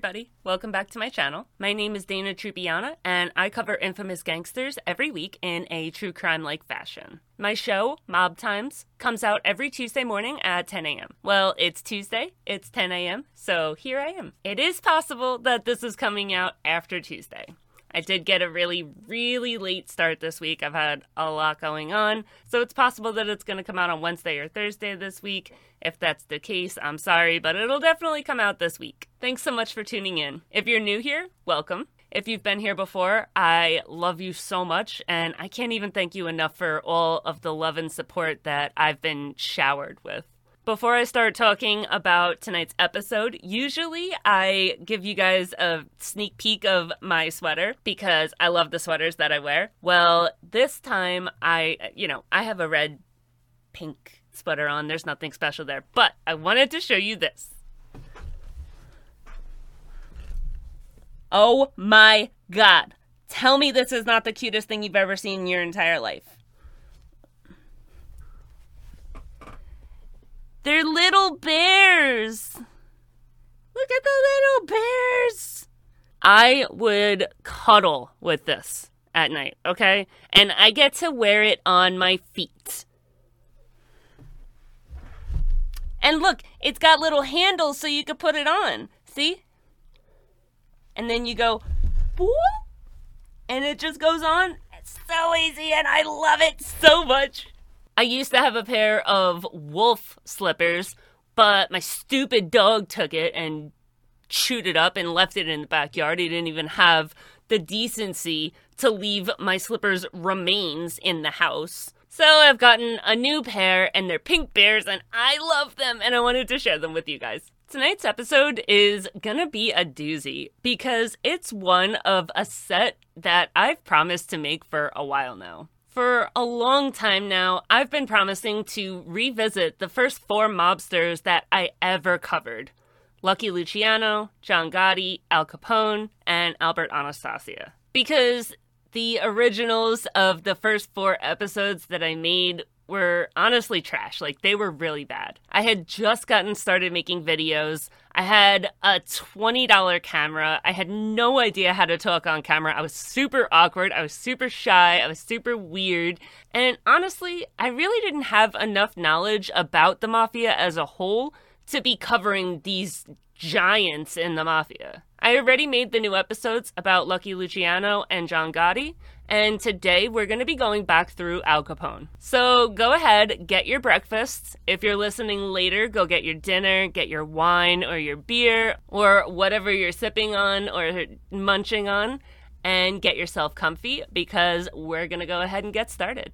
everybody. Welcome back to my channel. My name is Dana Trupiana, and I cover infamous gangsters every week in a true crime like fashion. My show, Mob Times, comes out every Tuesday morning at 10 a.m. Well, it's Tuesday, it's 10 a.m., so here I am. It is possible that this is coming out after Tuesday. I did get a really, really late start this week. I've had a lot going on, so it's possible that it's going to come out on Wednesday or Thursday this week. If that's the case, I'm sorry, but it'll definitely come out this week. Thanks so much for tuning in. If you're new here, welcome. If you've been here before, I love you so much, and I can't even thank you enough for all of the love and support that I've been showered with. Before I start talking about tonight's episode, usually I give you guys a sneak peek of my sweater because I love the sweaters that I wear. Well, this time I, you know, I have a red pink sweater on. There's nothing special there, but I wanted to show you this. Oh my god. Tell me this is not the cutest thing you've ever seen in your entire life. They're little bears. Look at the little bears. I would cuddle with this at night, okay? And I get to wear it on my feet. And look, it's got little handles so you could put it on. See? And then you go, and it just goes on. It's so easy and I love it so much. I used to have a pair of wolf slippers, but my stupid dog took it and chewed it up and left it in the backyard. He didn't even have the decency to leave my slippers' remains in the house. So I've gotten a new pair, and they're pink bears, and I love them, and I wanted to share them with you guys. Tonight's episode is gonna be a doozy because it's one of a set that I've promised to make for a while now. For a long time now, I've been promising to revisit the first four mobsters that I ever covered Lucky Luciano, John Gotti, Al Capone, and Albert Anastasia. Because the originals of the first four episodes that I made were honestly trash. Like, they were really bad. I had just gotten started making videos. I had a $20 camera. I had no idea how to talk on camera. I was super awkward. I was super shy. I was super weird. And honestly, I really didn't have enough knowledge about the mafia as a whole to be covering these giants in the mafia. I already made the new episodes about Lucky Luciano and John Gotti, and today we're going to be going back through Al Capone. So go ahead, get your breakfasts. If you're listening later, go get your dinner, get your wine or your beer or whatever you're sipping on or munching on, and get yourself comfy because we're going to go ahead and get started.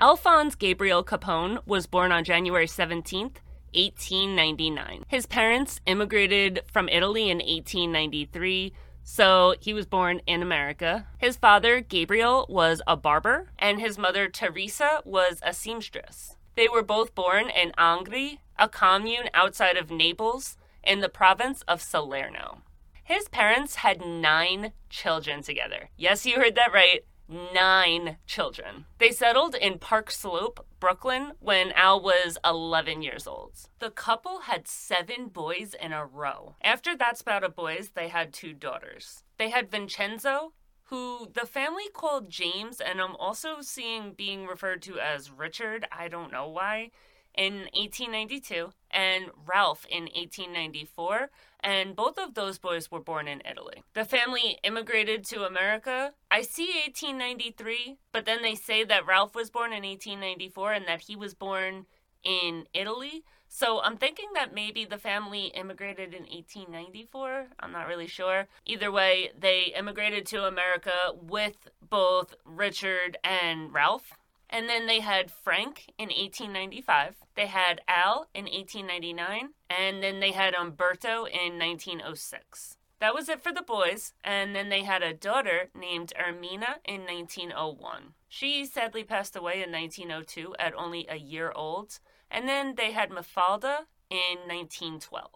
Alphonse Gabriel Capone was born on January 17th, 1899. His parents immigrated from Italy in 1893, so he was born in America. His father, Gabriel, was a barber, and his mother, Teresa, was a seamstress. They were both born in Angri, a commune outside of Naples in the province of Salerno. His parents had nine children together. Yes, you heard that right nine children. They settled in Park Slope, Brooklyn, when Al was 11 years old. The couple had seven boys in a row. After that spout of boys, they had two daughters. They had Vincenzo, who the family called James, and I'm also seeing being referred to as Richard. I don't know why. In 1892, and Ralph in 1894 and both of those boys were born in Italy. The family immigrated to America. I see 1893, but then they say that Ralph was born in 1894 and that he was born in Italy. So I'm thinking that maybe the family immigrated in 1894. I'm not really sure. Either way, they immigrated to America with both Richard and Ralph. And then they had Frank in 1895. They had Al in 1899. And then they had Umberto in 1906. That was it for the boys. And then they had a daughter named Ermina in 1901. She sadly passed away in 1902 at only a year old, and then they had Mafalda in 1912.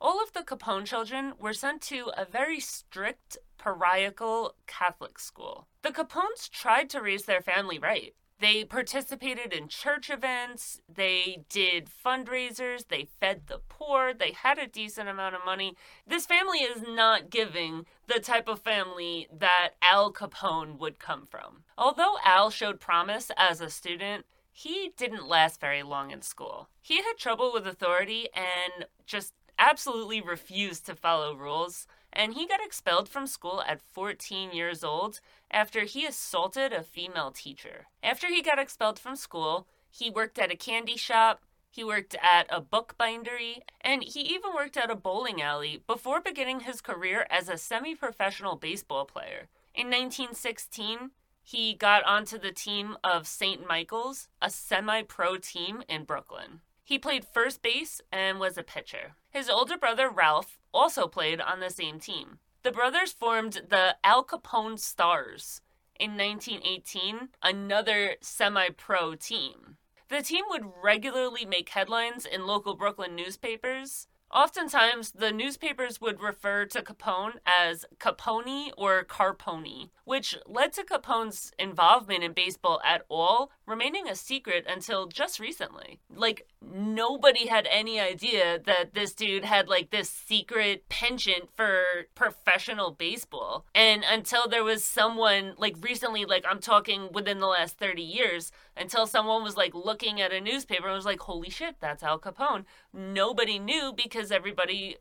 All of the Capone children were sent to a very strict, parochial Catholic school. The Capones tried to raise their family right. They participated in church events, they did fundraisers, they fed the poor, they had a decent amount of money. This family is not giving the type of family that Al Capone would come from. Although Al showed promise as a student, he didn't last very long in school. He had trouble with authority and just absolutely refused to follow rules and he got expelled from school at 14 years old after he assaulted a female teacher. After he got expelled from school, he worked at a candy shop, he worked at a bookbindery, and he even worked at a bowling alley before beginning his career as a semi professional baseball player. In 1916, he got onto the team of St. Michael's, a semi pro team in Brooklyn. He played first base and was a pitcher. His older brother, Ralph, also played on the same team. The brothers formed the Al Capone Stars in 1918, another semi pro team. The team would regularly make headlines in local Brooklyn newspapers, Oftentimes, the newspapers would refer to Capone as Capone or Carpone, which led to Capone's involvement in baseball at all remaining a secret until just recently. Like, nobody had any idea that this dude had like this secret penchant for professional baseball. And until there was someone, like, recently, like, I'm talking within the last 30 years, until someone was like looking at a newspaper and was like, holy shit, that's Al Capone. Nobody knew because everybody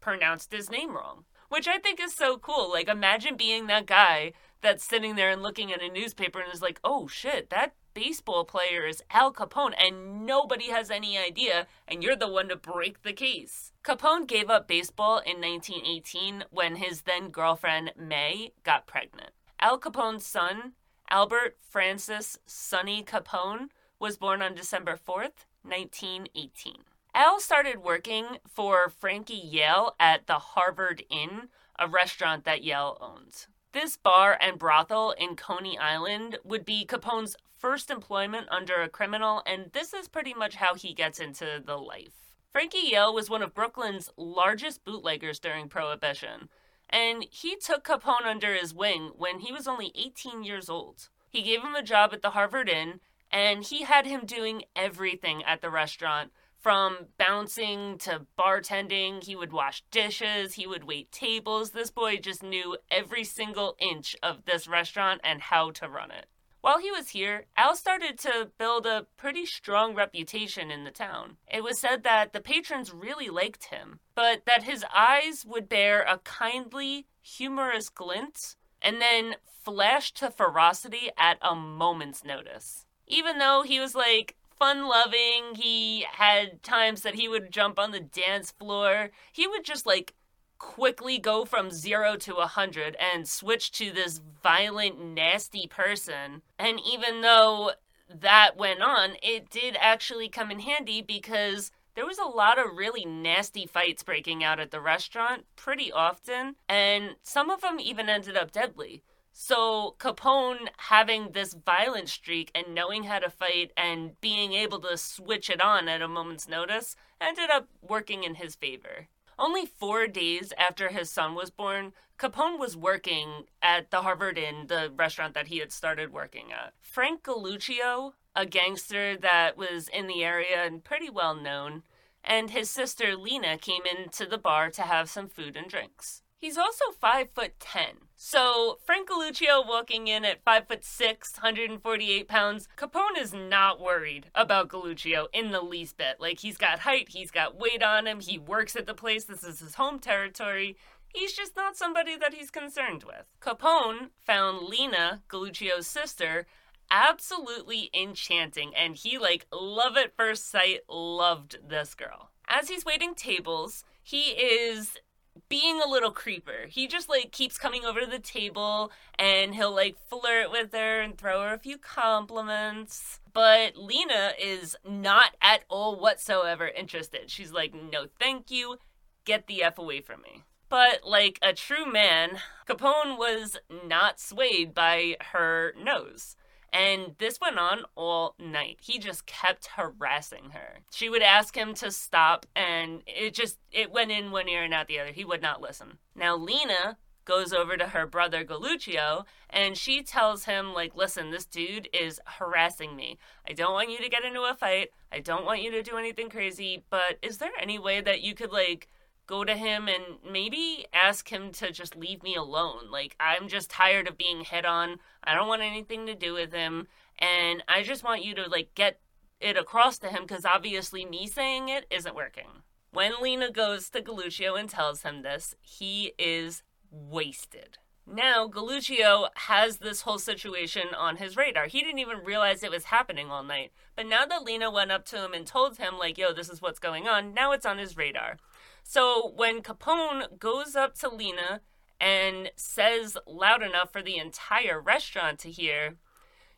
pronounced his name wrong, which I think is so cool. Like, imagine being that guy that's sitting there and looking at a newspaper and is like, oh shit, that baseball player is Al Capone, and nobody has any idea, and you're the one to break the case. Capone gave up baseball in 1918 when his then girlfriend, May, got pregnant. Al Capone's son, Albert Francis Sonny Capone was born on December 4th, 1918. Al started working for Frankie Yale at the Harvard Inn, a restaurant that Yale owns. This bar and brothel in Coney Island would be Capone's first employment under a criminal, and this is pretty much how he gets into the life. Frankie Yale was one of Brooklyn's largest bootleggers during Prohibition, and he took Capone under his wing when he was only 18 years old. He gave him a job at the Harvard Inn, and he had him doing everything at the restaurant from bouncing to bartending. He would wash dishes, he would wait tables. This boy just knew every single inch of this restaurant and how to run it. While he was here, Al started to build a pretty strong reputation in the town. It was said that the patrons really liked him, but that his eyes would bear a kindly, humorous glint and then flash to ferocity at a moment's notice. Even though he was like fun loving, he had times that he would jump on the dance floor, he would just like quickly go from zero to a hundred and switch to this violent, nasty person. And even though that went on, it did actually come in handy because there was a lot of really nasty fights breaking out at the restaurant pretty often, and some of them even ended up deadly. So Capone having this violent streak and knowing how to fight and being able to switch it on at a moment's notice ended up working in his favor. Only four days after his son was born, Capone was working at the Harvard Inn, the restaurant that he had started working at. Frank Galluccio, a gangster that was in the area and pretty well known, and his sister Lena came into the bar to have some food and drinks. He's also five foot ten. So Frank Galluccio walking in at five foot six, 148 pounds. Capone is not worried about Galluccio in the least bit. Like he's got height, he's got weight on him, he works at the place, this is his home territory. He's just not somebody that he's concerned with. Capone found Lena, Galluccio's sister, absolutely enchanting, and he like love at first sight loved this girl. As he's waiting tables, he is being a little creeper. He just like keeps coming over to the table and he'll like flirt with her and throw her a few compliments. But Lena is not at all whatsoever interested. She's like, no, thank you. Get the F away from me. But like a true man, Capone was not swayed by her nose. And this went on all night. He just kept harassing her. She would ask him to stop, and it just it went in one ear and out the other. He would not listen. Now Lena goes over to her brother Galluccio and she tells him like listen this dude is harassing me i don't want you to get into a fight i don't want you to do anything crazy but is there any way that you could like go to him and maybe ask him to just leave me alone. Like, I'm just tired of being hit on. I don't want anything to do with him. And I just want you to, like, get it across to him because obviously me saying it isn't working. When Lena goes to Galluccio and tells him this, he is wasted. Now, Galluccio has this whole situation on his radar. He didn't even realize it was happening all night. But now that Lena went up to him and told him, like, yo, this is what's going on, now it's on his radar. So when Capone goes up to Lena and says loud enough for the entire restaurant to hear,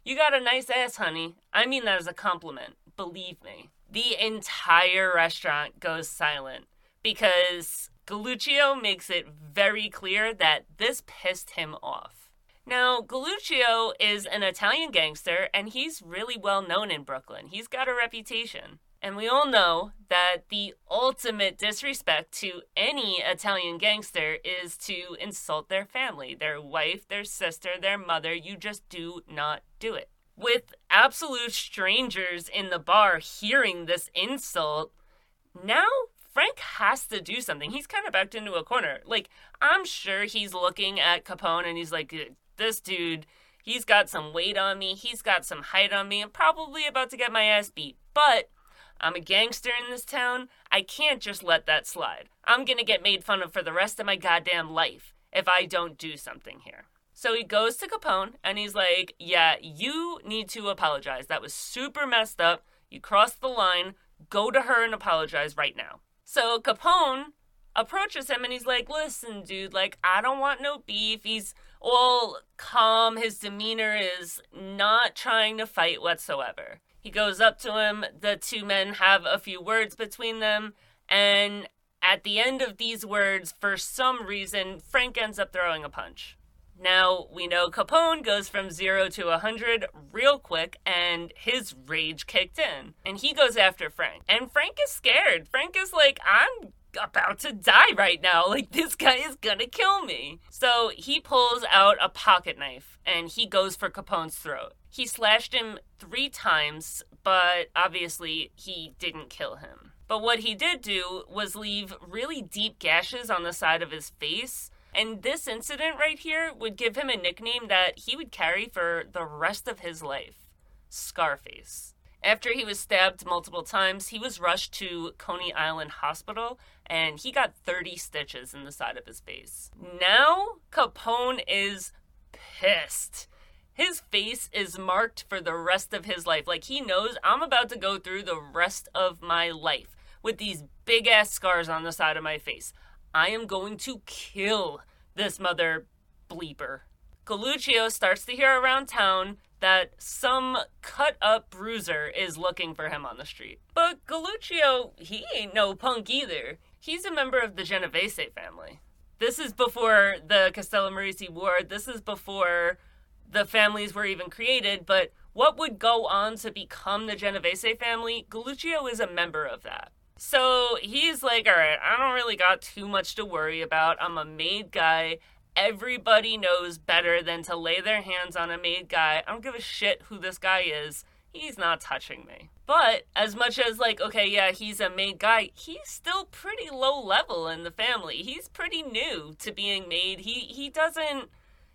You got a nice ass, honey. I mean that as a compliment. Believe me. The entire restaurant goes silent because Galluccio makes it very clear that this pissed him off. Now, Galluccio is an Italian gangster and he's really well known in Brooklyn. He's got a reputation. And we all know that the ultimate disrespect to any Italian gangster is to insult their family, their wife, their sister, their mother. You just do not do it. With absolute strangers in the bar hearing this insult, now Frank has to do something. He's kind of backed into a corner. Like, I'm sure he's looking at Capone and he's like, this dude, he's got some weight on me, he's got some height on me, I'm probably about to get my ass beat. But I'm a gangster in this town. I can't just let that slide. I'm gonna get made fun of for the rest of my goddamn life if I don't do something here. So he goes to Capone and he's like, Yeah, you need to apologize. That was super messed up. You crossed the line. Go to her and apologize right now. So Capone approaches him and he's like, Listen, dude, like, I don't want no beef. He's all calm. His demeanor is not trying to fight whatsoever. He goes up to him. The two men have a few words between them. And at the end of these words, for some reason, Frank ends up throwing a punch. Now, we know Capone goes from zero to a 100 real quick, and his rage kicked in. And he goes after Frank. And Frank is scared. Frank is like, I'm about to die right now. Like, this guy is gonna kill me. So he pulls out a pocket knife and he goes for Capone's throat. He slashed him three times, but obviously he didn't kill him. But what he did do was leave really deep gashes on the side of his face. And this incident right here would give him a nickname that he would carry for the rest of his life Scarface. After he was stabbed multiple times, he was rushed to Coney Island Hospital and he got 30 stitches in the side of his face. Now, Capone is pissed. His face is marked for the rest of his life. Like he knows I'm about to go through the rest of my life with these big ass scars on the side of my face. I am going to kill this mother bleeper. Galluccio starts to hear around town that some cut up bruiser is looking for him on the street. But Galluccio, he ain't no punk either. He's a member of the Genovese family. This is before the Castellammarese War. This is before the families were even created. But what would go on to become the Genovese family? Galluccio is a member of that. So he's like, all right, I don't really got too much to worry about. I'm a made guy. Everybody knows better than to lay their hands on a made guy. I don't give a shit who this guy is. He's not touching me. But as much as like, okay, yeah, he's a made guy, he's still pretty low level in the family. He's pretty new to being made. He he doesn't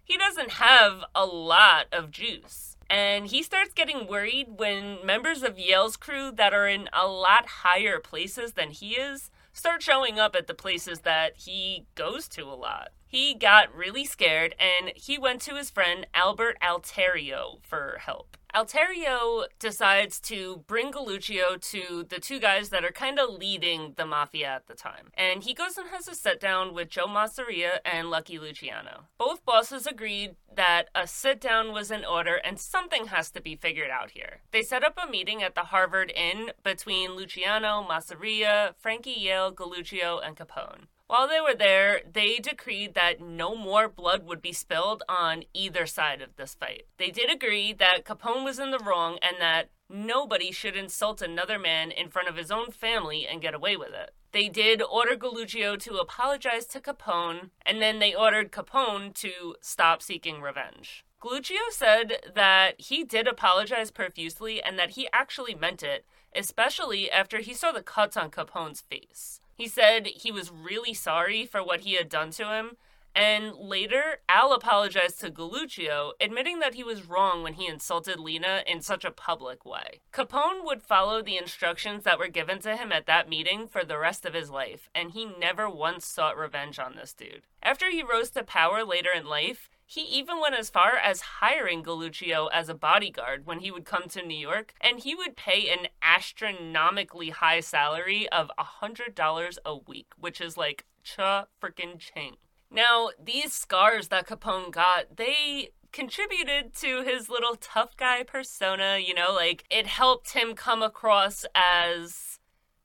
he doesn't have a lot of juice. And he starts getting worried when members of Yale's crew that are in a lot higher places than he is start showing up at the places that he goes to a lot. He got really scared and he went to his friend Albert Alterio for help. Alterio decides to bring Galluccio to the two guys that are kind of leading the mafia at the time. And he goes and has a sit down with Joe Masseria and Lucky Luciano. Both bosses agreed that a sit down was in order and something has to be figured out here. They set up a meeting at the Harvard Inn between Luciano, Masseria, Frankie Yale, Galluccio, and Capone. While they were there, they decreed that no more blood would be spilled on either side of this fight. They did agree that Capone was in the wrong and that nobody should insult another man in front of his own family and get away with it. They did order Galluccio to apologize to Capone, and then they ordered Capone to stop seeking revenge. Galluccio said that he did apologize profusely and that he actually meant it, especially after he saw the cuts on Capone's face. He said he was really sorry for what he had done to him, and later, Al apologized to Galluccio, admitting that he was wrong when he insulted Lena in such a public way. Capone would follow the instructions that were given to him at that meeting for the rest of his life, and he never once sought revenge on this dude. After he rose to power later in life, he even went as far as hiring Galluccio as a bodyguard when he would come to New York, and he would pay an astronomically high salary of $100 a week, which is like cha freaking ching. Now, these scars that Capone got, they contributed to his little tough guy persona, you know, like it helped him come across as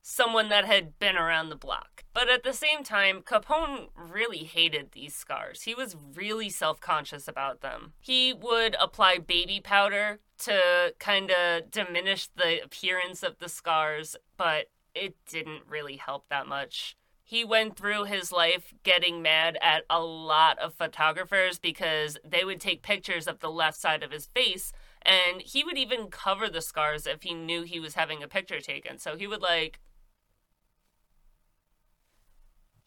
someone that had been around the block. But at the same time, Capone really hated these scars. He was really self conscious about them. He would apply baby powder to kind of diminish the appearance of the scars, but it didn't really help that much he went through his life getting mad at a lot of photographers because they would take pictures of the left side of his face and he would even cover the scars if he knew he was having a picture taken. So he would like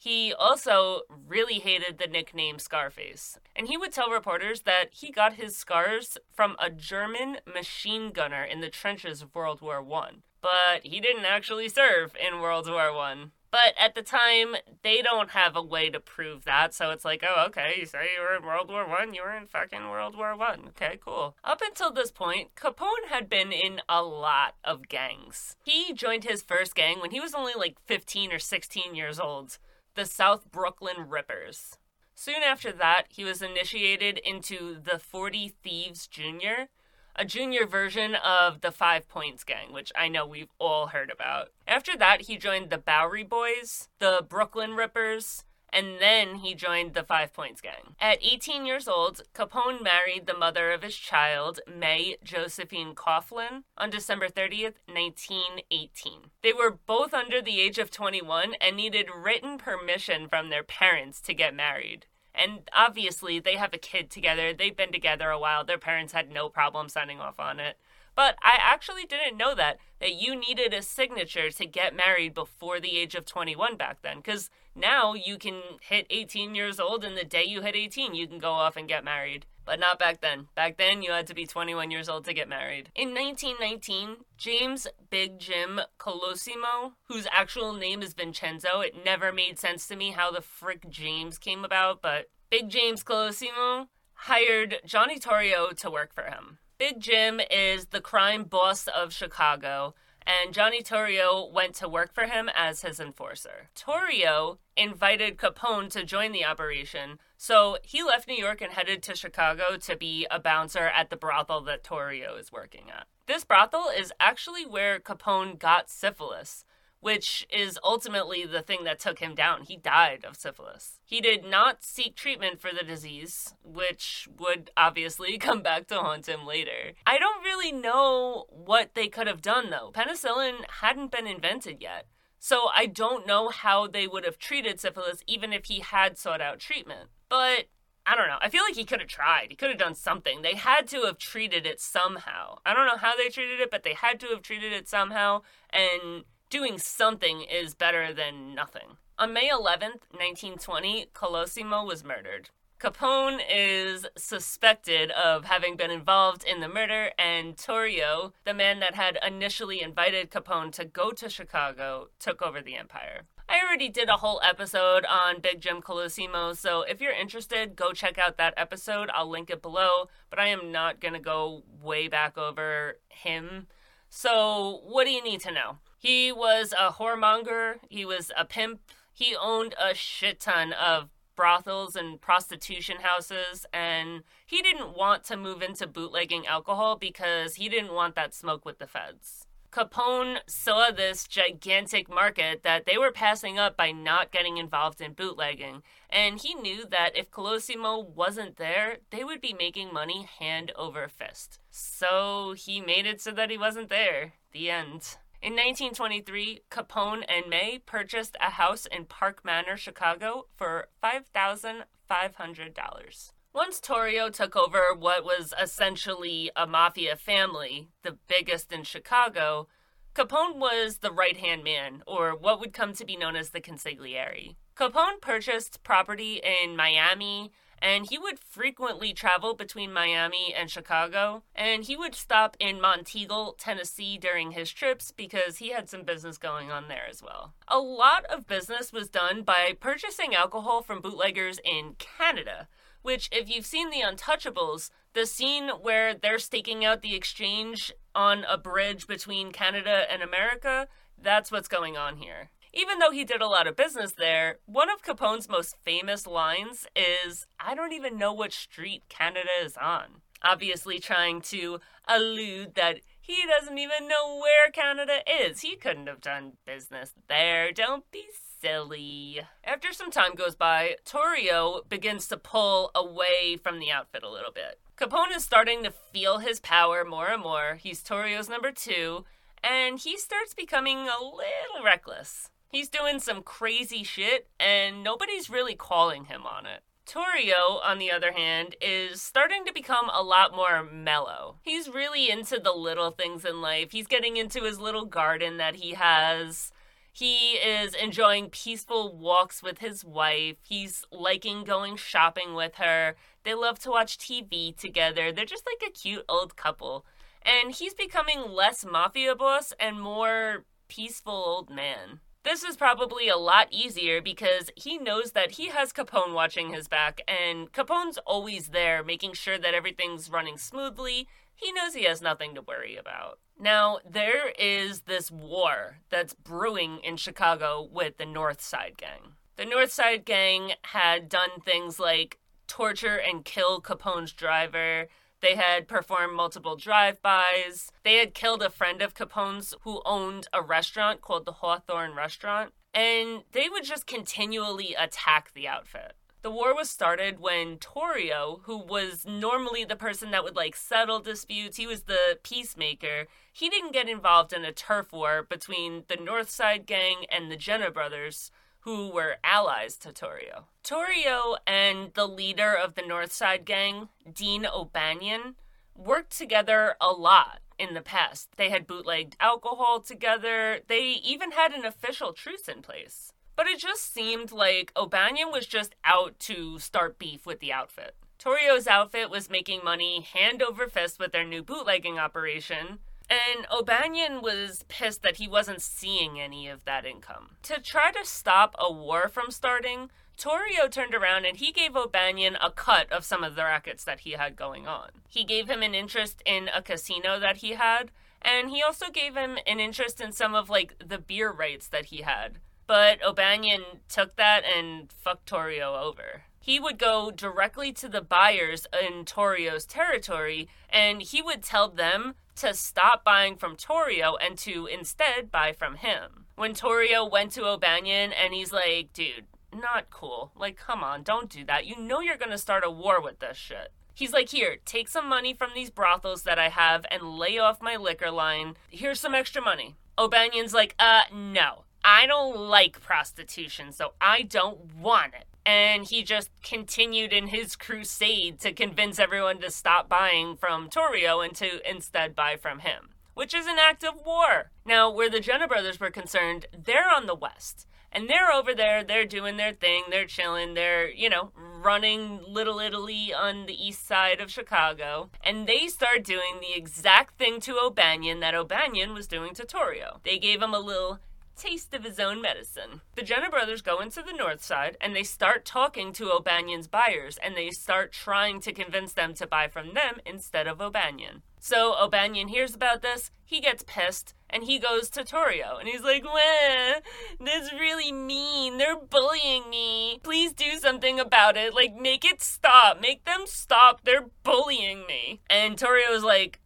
he also really hated the nickname Scarface. And he would tell reporters that he got his scars from a German machine gunner in the trenches of World War One. But he didn't actually serve in World War One. But at the time, they don't have a way to prove that. So it's like, oh, okay, you say you were in World War One, you were in fucking World War One. Okay, cool. Up until this point, Capone had been in a lot of gangs. He joined his first gang when he was only like 15 or 16 years old, the South Brooklyn Rippers. Soon after that, he was initiated into the 40 Thieves Jr., a junior version of the Five Points Gang, which I know we've all heard about. After that, he joined the Bowery Boys, the Brooklyn Rippers, and then he joined the Five Points Gang. At 18 years old, Capone married the mother of his child, May Josephine Coughlin, on December 30th, 1918. They were both under the age of 21 and needed written permission from their parents to get married. And obviously, they have a kid together. They've been together a while. Their parents had no problem signing off on it. But I actually didn't know that, that you needed a signature to get married before the age of 21 back then. Because now you can hit 18 years old, and the day you hit 18, you can go off and get married. But not back then. Back then, you had to be 21 years old to get married. In 1919, James Big Jim Colosimo, whose actual name is Vincenzo, it never made sense to me how the frick James came about, but Big James Colosimo hired Johnny Torrio to work for him. Big Jim is the crime boss of Chicago, and Johnny Torrio went to work for him as his enforcer. Torrio invited Capone to join the operation, so he left New York and headed to Chicago to be a bouncer at the brothel that Torrio is working at. This brothel is actually where Capone got syphilis which is ultimately the thing that took him down. He died of syphilis. He did not seek treatment for the disease, which would obviously come back to haunt him later. I don't really know what they could have done though. Penicillin hadn't been invented yet. So I don't know how they would have treated syphilis even if he had sought out treatment. But I don't know. I feel like he could have tried. He could have done something. They had to have treated it somehow. I don't know how they treated it, but they had to have treated it somehow. And doing something is better than nothing. On May 11th, 1920, Colosimo was murdered. Capone is suspected of having been involved in the murder, and Torrio, the man that had initially invited Capone to go to Chicago, took over the empire. I already did a whole episode on Big Jim Colosimo, so if you're interested, go check out that episode. I'll link it below, but I am not going to go way back over him. So, what do you need to know? He was a whoremonger, he was a pimp, he owned a shit ton of brothels and prostitution houses, and he didn't want to move into bootlegging alcohol because he didn't want that smoke with the feds. Capone saw this gigantic market that they were passing up by not getting involved in bootlegging, and he knew that if Colosimo wasn't there, they would be making money hand over fist. So he made it so that he wasn't there. The end. In 1923, Capone and May purchased a house in Park Manor, Chicago for $5,500. Once Torrio took over what was essentially a mafia family, the biggest in Chicago, Capone was the right hand man, or what would come to be known as the consigliere. Capone purchased property in Miami, and he would frequently travel between Miami and Chicago, and he would stop in Monteagle, Tennessee during his trips because he had some business going on there as well. A lot of business was done by purchasing alcohol from bootleggers in Canada, which, if you've seen The Untouchables, the scene where they're staking out the exchange on a bridge between Canada and America, that's what's going on here. Even though he did a lot of business there, one of Capone's most famous lines is, I don't even know what street Canada is on. Obviously, trying to allude that he doesn't even know where Canada is. He couldn't have done business there. Don't be silly. After some time goes by, Torrio begins to pull away from the outfit a little bit. Capone is starting to feel his power more and more. He's Torrio's number two, and he starts becoming a little reckless. He's doing some crazy shit, and nobody's really calling him on it. Torrio, on the other hand, is starting to become a lot more mellow. He's really into the little things in life. He's getting into his little garden that he has. He is enjoying peaceful walks with his wife. He's liking going shopping with her. They love to watch TV together. They're just like a cute old couple. And he's becoming less mafia boss and more peaceful old man. This is probably a lot easier because he knows that he has Capone watching his back, and Capone's always there making sure that everything's running smoothly. He knows he has nothing to worry about. Now, there is this war that's brewing in Chicago with the North Side Gang. The North Side Gang had done things like torture and kill Capone's driver, they had performed multiple drive-bys. They had killed a friend of Capone's who owned a restaurant called the Hawthorne Restaurant. And they would just continually attack the outfit. The war was started when Torrio, who was normally the person that would like settle disputes, he was the peacemaker. He didn't get involved in a turf war between the North Side gang and the Genna brothers who were allies to Torrio. Torrio and the leader of the North Side gang, Dean O'Banion, worked together a lot in the past. They had bootlegged alcohol together, they even had an official truce in place. But it just seemed like O'Banion was just out to start beef with the outfit. Torrio's outfit was making money hand over fist with their new bootlegging operation, and O'Banion was pissed that he wasn't seeing any of that income. To try to stop a war from starting, Torrio turned around and he gave O'Banion a cut of some of the rackets that he had going on. He gave him an interest in a casino that he had, and he also gave him an interest in some of like the beer rights that he had. But O'Banion took that and fucked Torrio over he would go directly to the buyers in Torrio's territory and he would tell them to stop buying from Torrio and to instead buy from him. When Torrio went to O'Banion and he's like, dude, not cool. Like, come on, don't do that. You know you're gonna start a war with this shit. He's like, here, take some money from these brothels that I have and lay off my liquor line. Here's some extra money. O'Banion's like, uh, no. I don't like prostitution, so I don't want it and he just continued in his crusade to convince everyone to stop buying from Torrio and to instead buy from him, which is an act of war. Now, where the Genna brothers were concerned, they're on the west. And they're over there, they're doing their thing, they're chilling, they're, you know, running Little Italy on the east side of Chicago. And they start doing the exact thing to O'Banion that O'Banion was doing to Torrio. They gave him a little taste of his own medicine. The Genna brothers go into the north side and they start talking to O'Banion's buyers and they start trying to convince them to buy from them instead of O'Banion. So O'Banion hears about this, he gets pissed, and he goes to Torrio and he's like, Wah, that's really mean. They're bullying me. Please do something about it. Like, make it stop. Make them stop. They're bullying me. And Torrio's like,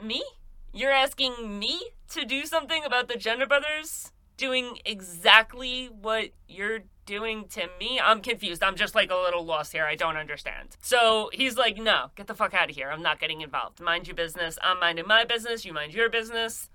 Me? You're asking me to do something about the Genna brothers doing exactly what you're doing to me? I'm confused. I'm just like a little lost here. I don't understand. So he's like, no, get the fuck out of here. I'm not getting involved. Mind your business. I'm minding my business. You mind your business.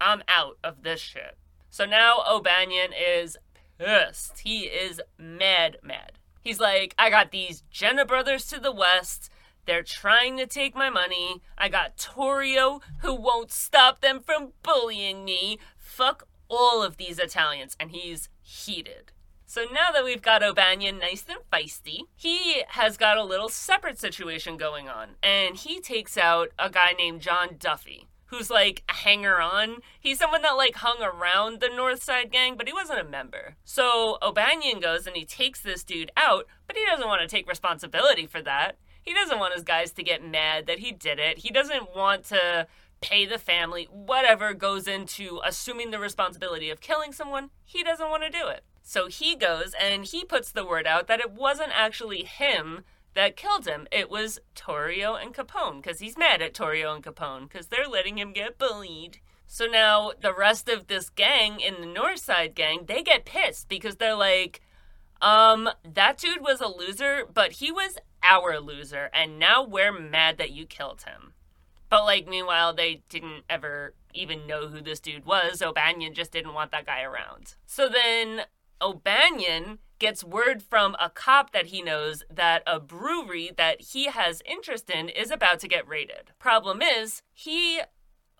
I'm out of this shit. So now O'Banion is pissed. He is mad, mad. He's like, I got these Genna brothers to the west. They're trying to take my money. I got Torrio, who won't stop them from bullying me. Fuck all of these Italians. And he's heated. So now that we've got O'Banion nice and feisty, he has got a little separate situation going on. And he takes out a guy named John Duffy who's like a hanger on. He's someone that like hung around the North Side gang, but he wasn't a member. So O'Banion goes and he takes this dude out, but he doesn't want to take responsibility for that. He doesn't want his guys to get mad that he did it. He doesn't want to pay the family, whatever goes into assuming the responsibility of killing someone. He doesn't want to do it. So he goes and he puts the word out that it wasn't actually him that killed him. It was Torrio and Capone because he's mad at Torrio and Capone because they're letting him get bullied. So now the rest of this gang in the North Side gang, they get pissed because they're like, um, that dude was a loser, but he was our loser, and now we're mad that you killed him. But like, meanwhile, they didn't ever even know who this dude was. O'Banion just didn't want that guy around. So then O'Banion gets word from a cop that he knows that a brewery that he has interest in is about to get raided. Problem is, he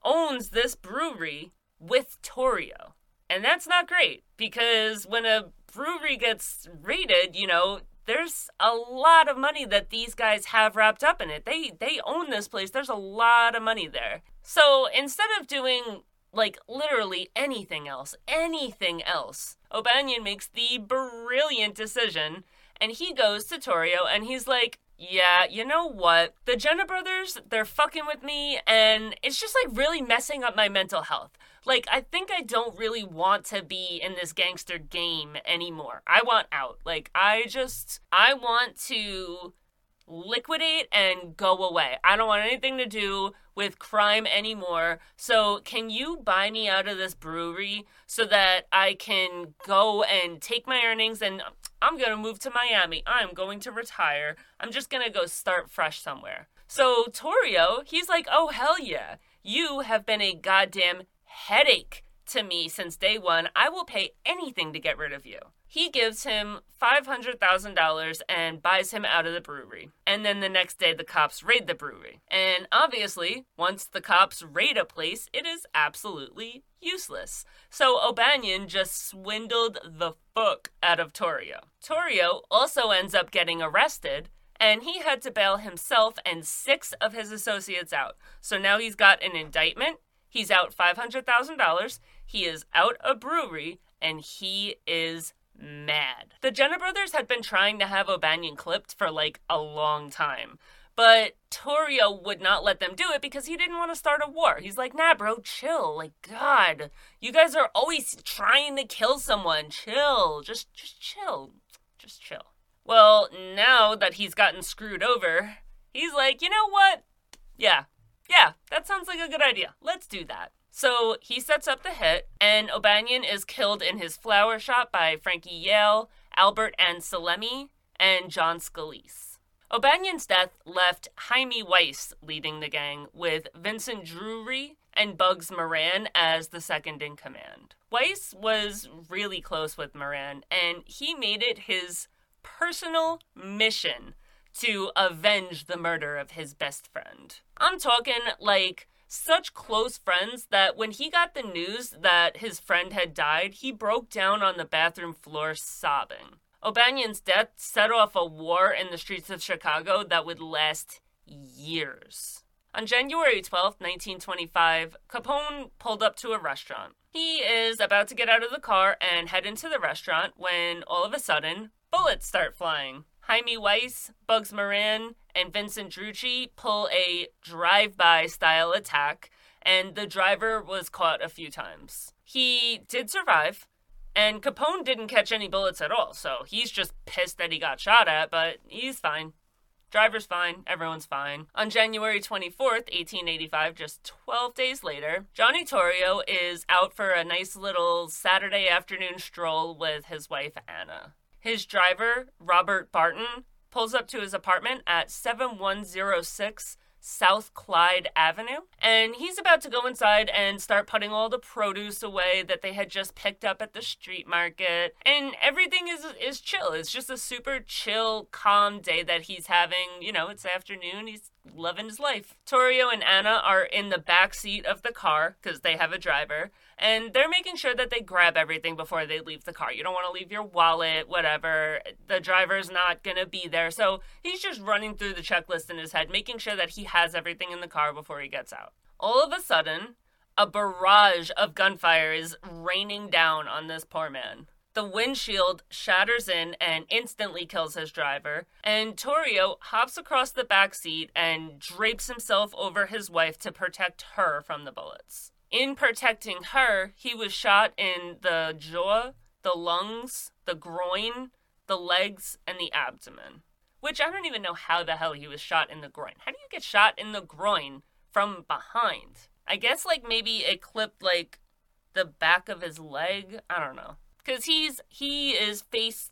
owns this brewery with Torrio. And that's not great because when a brewery gets raided, you know, there's a lot of money that these guys have wrapped up in it. They they own this place. There's a lot of money there. So instead of doing like literally anything else, anything else, O'Banion makes the brilliant decision and he goes to Torrio and he's like, yeah, you know what? The Genna brothers, they're fucking with me and it's just like really messing up my mental health. Like, I think I don't really want to be in this gangster game anymore. I want out. Like, I just, I want to liquidate and go away. I don't want anything to do with crime anymore. So, can you buy me out of this brewery so that I can go and take my earnings and I'm going to move to Miami. I'm going to retire. I'm just going to go start fresh somewhere. So, Torrio, he's like, "Oh hell yeah. You have been a goddamn headache to me since day one. I will pay anything to get rid of you. He gives him $500,000 and buys him out of the brewery. And then the next day, the cops raid the brewery. And obviously, once the cops raid a place, it is absolutely useless. So O'Banion just swindled the fuck out of Torrio. Torrio also ends up getting arrested and he had to bail himself and six of his associates out. So now he's got an indictment He's out $500,000. He is out a brewery and he is mad. The Genna brothers had been trying to have O'Banion clipped for like a long time. But Torrio would not let them do it because he didn't want to start a war. He's like, nah, bro, chill. Like, God, you guys are always trying to kill someone. Chill. Just, just chill. Just chill. Well, now that he's gotten screwed over, he's like, you know what? Yeah, yeah, that sounds like a good idea. Let's do that. So he sets up the hit, and O'Banion is killed in his flower shop by Frankie Yale, Albert and Anselmi, and John Scalise. O'Banion's death left Hymie Weiss leading the gang, with Vincent Drucci and Bugs Moran as the second in command. Weiss was really close with Moran, and he made it his personal mission to avenge the murder of his best friend. I'm talking like such close friends that when he got the news that his friend had died, he broke down on the bathroom floor sobbing. O'Banion's death set off a war in the streets of Chicago that would last years. On January 12, 1925, Capone pulled up to a restaurant. He is about to get out of the car and head into the restaurant when all of a sudden, bullets start flying. Hymie Weiss, Bugs Moran, and Vincent Drucci pull a drive by style attack, and the driver was caught a few times. He did survive, and Capone didn't catch any bullets at all, so he's just pissed that he got shot at, but he's fine. Driver's fine, everyone's fine. On January 24th, 1885, just 12 days later, Johnny Torrio is out for a nice little Saturday afternoon stroll with his wife Anna. His driver, Robert Barton, pulls up to his apartment at 7106 South Clyde Avenue. And he's about to go inside and start putting all the produce away that they had just picked up at the street market. And everything is is chill. It's just a super chill, calm day that he's having. You know, it's afternoon. He's loving his life. Torrio and Anna are in the back seat of the car because they have a driver and they're making sure that they grab everything before they leave the car. You don't want to leave your wallet, whatever. The driver's not going to be there. So he's just running through the checklist in his head, making sure that he has everything in the car before he gets out. All of a sudden, a barrage of gunfire is raining down on this poor man. The windshield shatters in and instantly kills his driver, and Torrio hops across the back seat and drapes himself over his wife to protect her from the bullets. In protecting her, he was shot in the jaw, the lungs, the groin, the legs, and the abdomen. Which I don't even know how the hell he was shot in the groin. How do you get shot in the groin from behind? I guess like maybe it clipped like the back of his leg. I don't know. Cuz he's he is face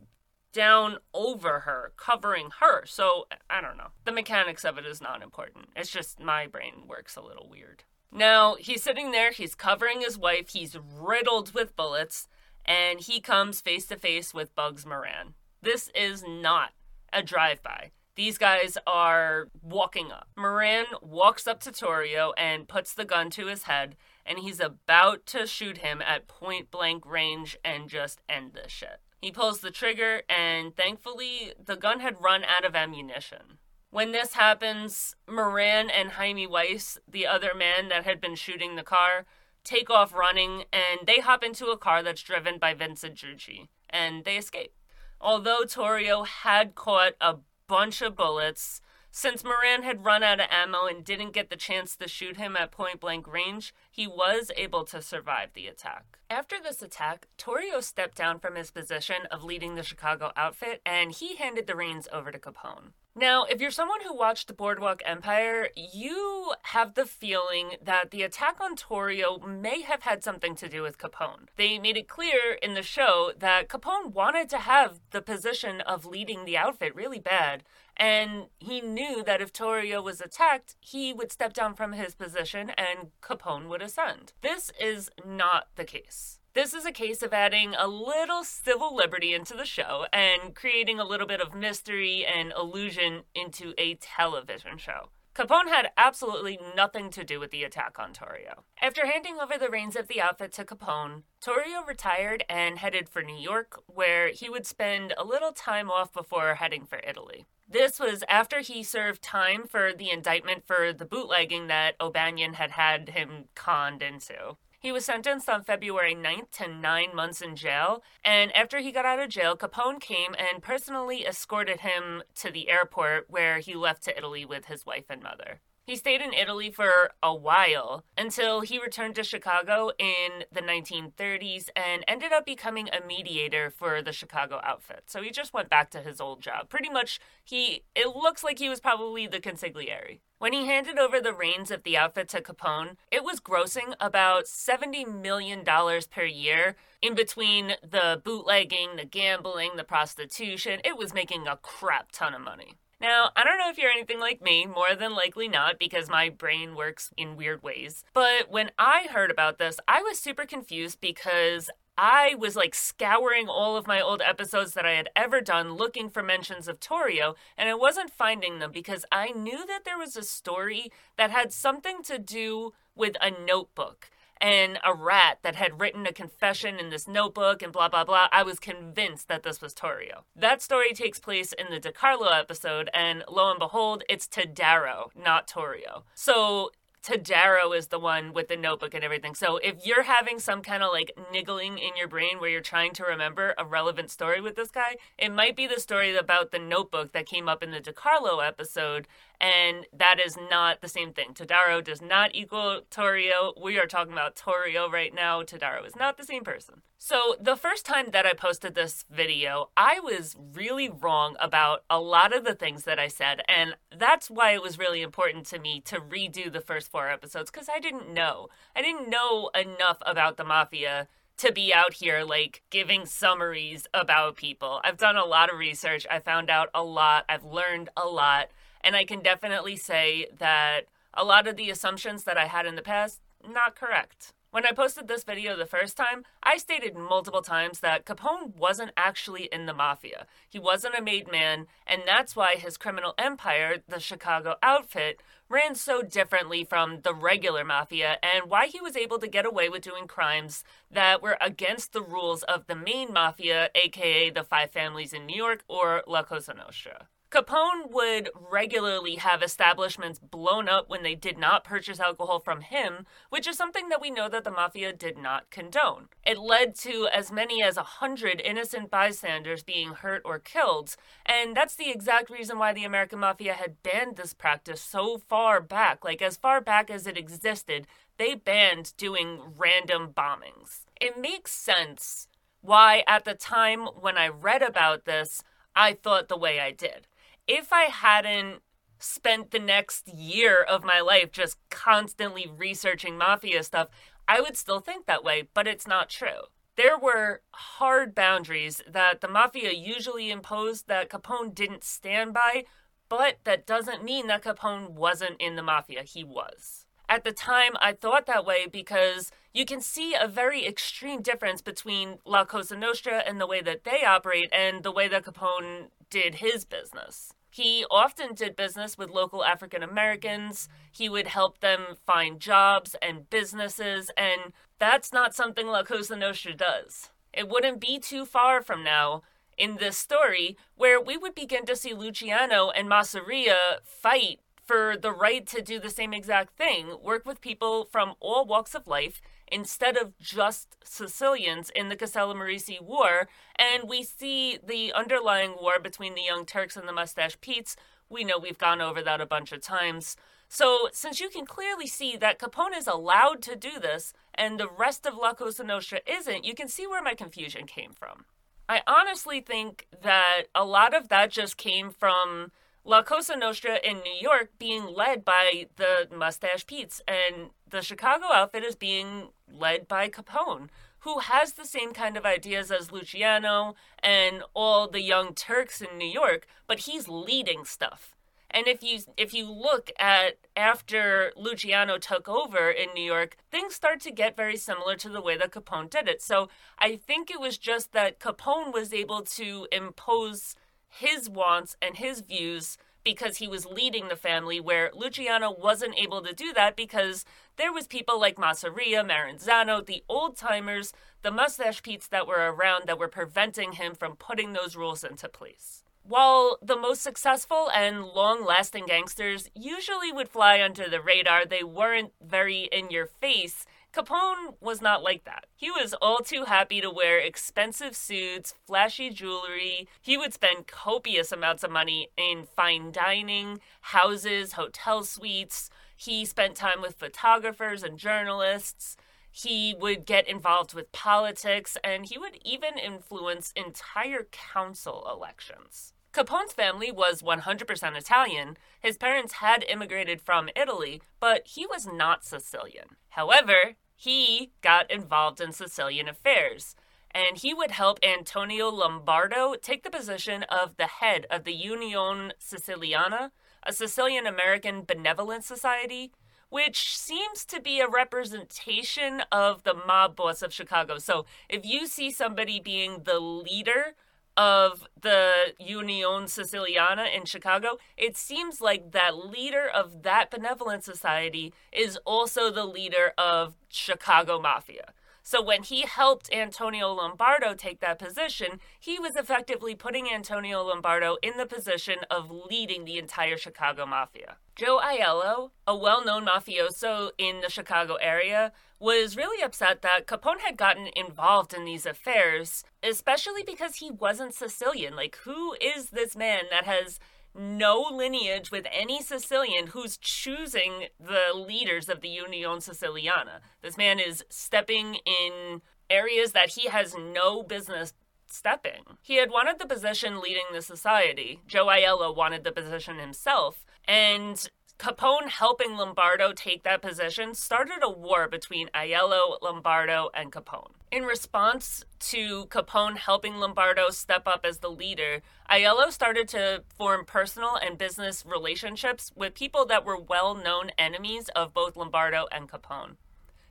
down over her, covering her. So I don't know. The mechanics of it is not important. It's just my brain works a little weird. Now, he's sitting there, he's covering his wife, he's riddled with bullets, and he comes face to face with Bugs Moran. This is not a drive by. These guys are walking up. Moran walks up to Torrio and puts the gun to his head, and he's about to shoot him at point blank range and just end this shit. He pulls the trigger, and thankfully, the gun had run out of ammunition. When this happens, Moran and Hymie Weiss, the other man that had been shooting the car, take off running and they hop into a car that's driven by Vincent Drucci and they escape. Although Torrio had caught a bunch of bullets, since Moran had run out of ammo and didn't get the chance to shoot him at point blank range, he was able to survive the attack. After this attack, Torrio stepped down from his position of leading the Chicago outfit and he handed the reins over to Capone. Now, if you're someone who watched Boardwalk Empire, you have the feeling that the attack on Torrio may have had something to do with Capone. They made it clear in the show that Capone wanted to have the position of leading the outfit really bad, and he knew that if Torrio was attacked, he would step down from his position and Capone would ascend. This is not the case. This is a case of adding a little civil liberty into the show and creating a little bit of mystery and illusion into a television show. Capone had absolutely nothing to do with the attack on Torrio. After handing over the reins of the outfit to Capone, Torrio retired and headed for New York, where he would spend a little time off before heading for Italy. This was after he served time for the indictment for the bootlegging that O'Banion had had him conned into. He was sentenced on February 9th to nine months in jail, and after he got out of jail, Capone came and personally escorted him to the airport where he left to Italy with his wife and mother. He stayed in Italy for a while until he returned to Chicago in the 1930s and ended up becoming a mediator for the Chicago outfit. So he just went back to his old job. Pretty much, he it looks like he was probably the consigliere. When he handed over the reins of the outfit to Capone, it was grossing about $70 million per year in between the bootlegging, the gambling, the prostitution. It was making a crap ton of money. Now, I don't know if you're anything like me, more than likely not, because my brain works in weird ways. But when I heard about this, I was super confused because I was like scouring all of my old episodes that I had ever done looking for mentions of Torrio, and I wasn't finding them because I knew that there was a story that had something to do with a notebook and a rat that had written a confession in this notebook and blah blah blah. I was convinced that this was Torrio. That story takes place in the DeCarlo episode, and lo and behold, it's Tadaro, not Torrio. So Tadaro is the one with the notebook and everything. So if you're having some kind of like niggling in your brain where you're trying to remember a relevant story with this guy, it might be the story about the notebook that came up in the DeCarlo episode and that is not the same thing. Tadaro does not equal Torrio. We are talking about Torrio right now. Tadaro is not the same person. So, the first time that I posted this video, I was really wrong about a lot of the things that I said, and that's why it was really important to me to redo the first four episodes because I didn't know. I didn't know enough about the mafia to be out here like giving summaries about people. I've done a lot of research, I found out a lot, I've learned a lot. And I can definitely say that a lot of the assumptions that I had in the past, not correct. When I posted this video the first time, I stated multiple times that Capone wasn't actually in the mafia. He wasn't a made man, and that's why his criminal empire, the Chicago outfit, ran so differently from the regular mafia, and why he was able to get away with doing crimes that were against the rules of the main mafia, aka the Five Families in New York or La Cosa Nostra. Capone would regularly have establishments blown up when they did not purchase alcohol from him, which is something that we know that the mafia did not condone. It led to as many as a hundred innocent bystanders being hurt or killed, and that's the exact reason why the American mafia had banned this practice so far back. Like, as far back as it existed, they banned doing random bombings. It makes sense why, at the time when I read about this, I thought the way I did if I hadn't spent the next year of my life just constantly researching mafia stuff, I would still think that way, but it's not true. There were hard boundaries that the mafia usually imposed that Capone didn't stand by, but that doesn't mean that Capone wasn't in the mafia. He was. At the time, I thought that way because you can see a very extreme difference between La Cosa Nostra and the way that they operate and the way that Capone did his business. He often did business with local African Americans. He would help them find jobs and businesses, and that's not something La Cosa Nostra does. It wouldn't be too far from now in this story where we would begin to see Luciano and Masseria fight for the right to do the same exact thing, work with people from all walks of life instead of just Sicilians in the Castellammarese War. And we see the underlying war between the Young Turks and the Mustache Petes. We know we've gone over that a bunch of times. So, since you can clearly see that Capone is allowed to do this and the rest of La Cosa Nostra isn't, you can see where my confusion came from. I honestly think that a lot of that just came from La Cosa Nostra in New York being led by the Mustache Petes, and the Chicago outfit is being led by Capone, who has the same kind of ideas as Luciano and all the young Turks in New York, but he's leading stuff. And if you if you look at after Luciano took over in New York, things start to get very similar to the way that Capone did it. So I think it was just that Capone was able to impose his wants and his views because he was leading the family where Luciano wasn't able to do that because there was people like Masseria, Maranzano, the old timers, the mustache Petes that were around that were preventing him from putting those rules into place. While the most successful and long lasting gangsters usually would fly under the radar, they weren't very in your face Capone was not like that. He was all too happy to wear expensive suits, flashy jewelry. He would spend copious amounts of money in fine dining, houses, hotel suites. He spent time with photographers and journalists. He would get involved with politics, and he would even influence entire council elections. Capone's family was 100% Italian. His parents had immigrated from Italy, but he was not Sicilian. However, he got involved in Sicilian affairs, and he would help Antonio Lombardo take the position of the head of the Unione Siciliana, a Sicilian American benevolent society, which seems to be a representation of the mob boss of Chicago. So if you see somebody being the leader of the Unione Siciliana in Chicago, it seems like that leader of that benevolent society is also the leader of Chicago Mafia. So when he helped Antonio Lombardo take that position, he was effectively putting Antonio Lombardo in the position of leading the entire Chicago Mafia. Joe Aiello, a well known mafioso in the Chicago area, was really upset that Capone had gotten involved in these affairs, especially because he wasn't Sicilian. Like, who is this man that has no lineage with any Sicilian who's choosing the leaders of the Union Siciliana? This man is stepping in areas that he has no business stepping. He had wanted the position leading the society. Joe Aiello wanted the position himself. And Capone helping Lombardo take that position started a war between Aiello, Lombardo, and Capone. In response to Capone helping Lombardo step up as the leader, Aiello started to form personal and business relationships with people that were well known enemies of both Lombardo and Capone.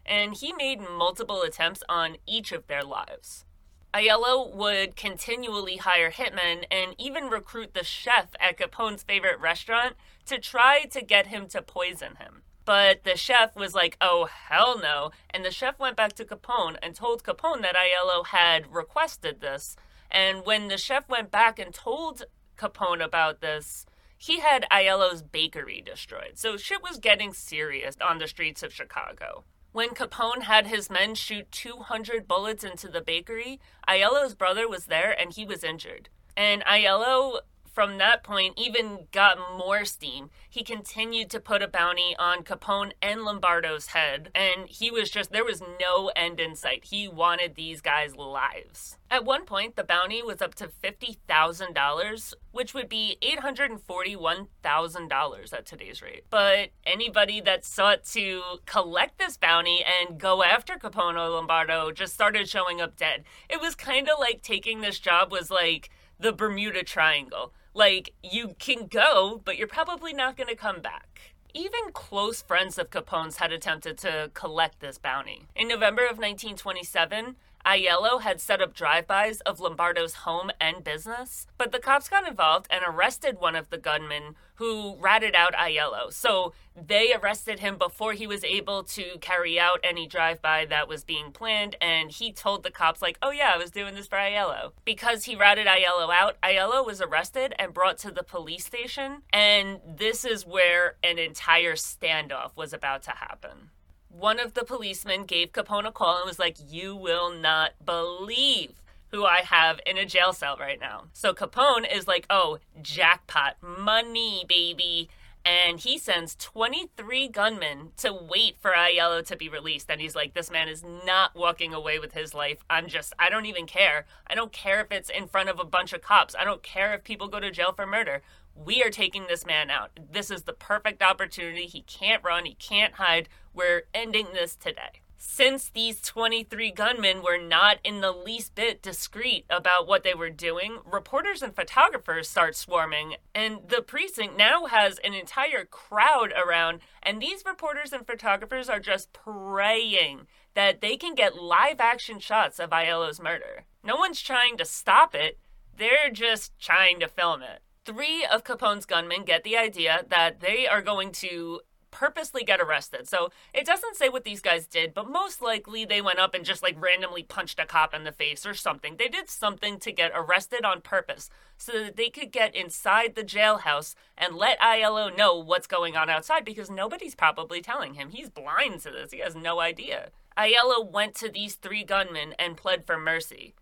And he made multiple attempts on each of their lives. Aiello would continually hire hitmen and even recruit the chef at Capone's favorite restaurant to try to get him to poison him. But the chef was like, oh, hell no. And the chef went back to Capone and told Capone that Aiello had requested this. And when the chef went back and told Capone about this, he had Aiello's bakery destroyed. So shit was getting serious on the streets of Chicago. When Capone had his men shoot 200 bullets into the bakery, Aiello's brother was there and he was injured. And Aiello from that point even got more steam. He continued to put a bounty on Capone and Lombardo's head, and he was just, there was no end in sight. He wanted these guys' lives. At one point, the bounty was up to $50,000, which would be $841,000 at today's rate. But anybody that sought to collect this bounty and go after Capone or Lombardo just started showing up dead. It was kind of like taking this job was like the Bermuda Triangle like, you can go, but you're probably not going to come back. Even close friends of Capone's had attempted to collect this bounty. In November of 1927, Aiello had set up drive-bys of Lombardo's home and business, but the cops got involved and arrested one of the gunmen who ratted out Aiello. So they arrested him before he was able to carry out any drive-by that was being planned, and he told the cops like, "Oh yeah, I was doing this for Aiello." Because he ratted Aiello out, Aiello was arrested and brought to the police station, and this is where an entire standoff was about to happen one of the policemen gave Capone a call and was like, You will not believe who I have in a jail cell right now. So Capone is like, Oh, jackpot, money, baby. And he sends 23 gunmen to wait for Aiello to be released. And he's like, This man is not walking away with his life. I'm just, I don't even care. I don't care if it's in front of a bunch of cops. I don't care if people go to jail for murder we are taking this man out. This is the perfect opportunity. He can't run, he can't hide. We're ending this today. Since these 23 gunmen were not in the least bit discreet about what they were doing, reporters and photographers start swarming, and the precinct now has an entire crowd around, and these reporters and photographers are just praying that they can get live action shots of Aiello's murder. No one's trying to stop it, they're just trying to film it. Three of Capone's gunmen get the idea that they are going to purposely get arrested. So it doesn't say what these guys did, but most likely they went up and just like randomly punched a cop in the face or something. They did something to get arrested on purpose so that they could get inside the jailhouse and let Aiello know what's going on outside because nobody's probably telling him. He's blind to this, he has no idea. Aiello went to these three gunmen and pled for mercy.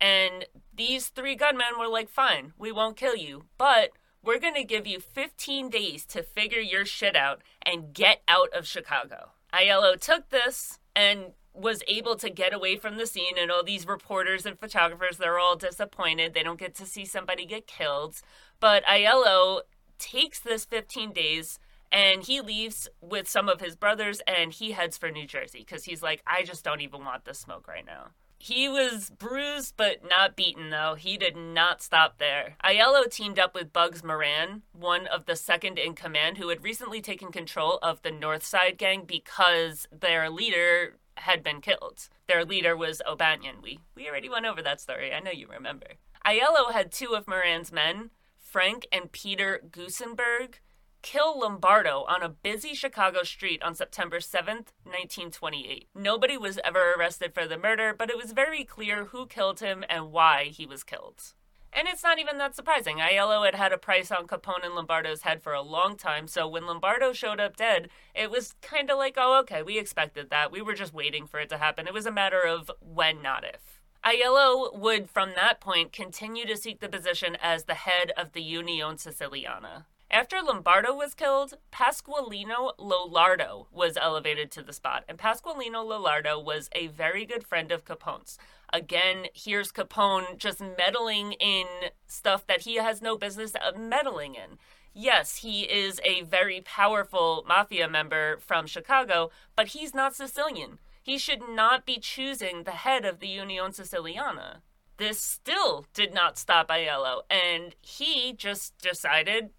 And these three gunmen were like, fine, we won't kill you, but we're going to give you 15 days to figure your shit out and get out of Chicago. Aiello took this and was able to get away from the scene, and all these reporters and photographers, they're all disappointed. They don't get to see somebody get killed. But Aiello takes this 15 days and he leaves with some of his brothers and he heads for New Jersey because he's like, I just don't even want the smoke right now. He was bruised but not beaten, though. He did not stop there. Aiello teamed up with Bugs Moran, one of the second in command, who had recently taken control of the North Side gang because their leader had been killed. Their leader was O'Banion. We, we already went over that story. I know you remember. Aiello had two of Moran's men, Frank and Peter Gusenberg, kill Lombardo on a busy Chicago street on September 7th, 1928. Nobody was ever arrested for the murder, but it was very clear who killed him and why he was killed. And it's not even that surprising. Aiello had had a price on Capone and Lombardo's head for a long time, so when Lombardo showed up dead, it was kind of like, oh, okay, we expected that. We were just waiting for it to happen. It was a matter of when, not if. Aiello would, from that point, continue to seek the position as the head of the Unione Siciliana. After Lombardo was killed, Pasqualino Lolordo was elevated to the spot, and Pasqualino Lolordo was a very good friend of Capone's. Again, here's Capone just meddling in stuff that he has no business meddling in. Yes, he is a very powerful mafia member from Chicago, but he's not Sicilian. He should not be choosing the head of the Unione Siciliana. This still did not stop Aiello, and he just decided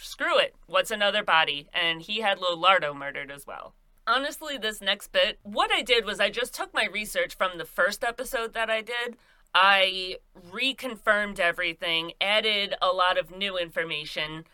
screw it. What's another body? And he had Lolordo murdered as well. Honestly, this next bit, what I did was I just took my research from the first episode that I did. I reconfirmed everything, added a lot of new information,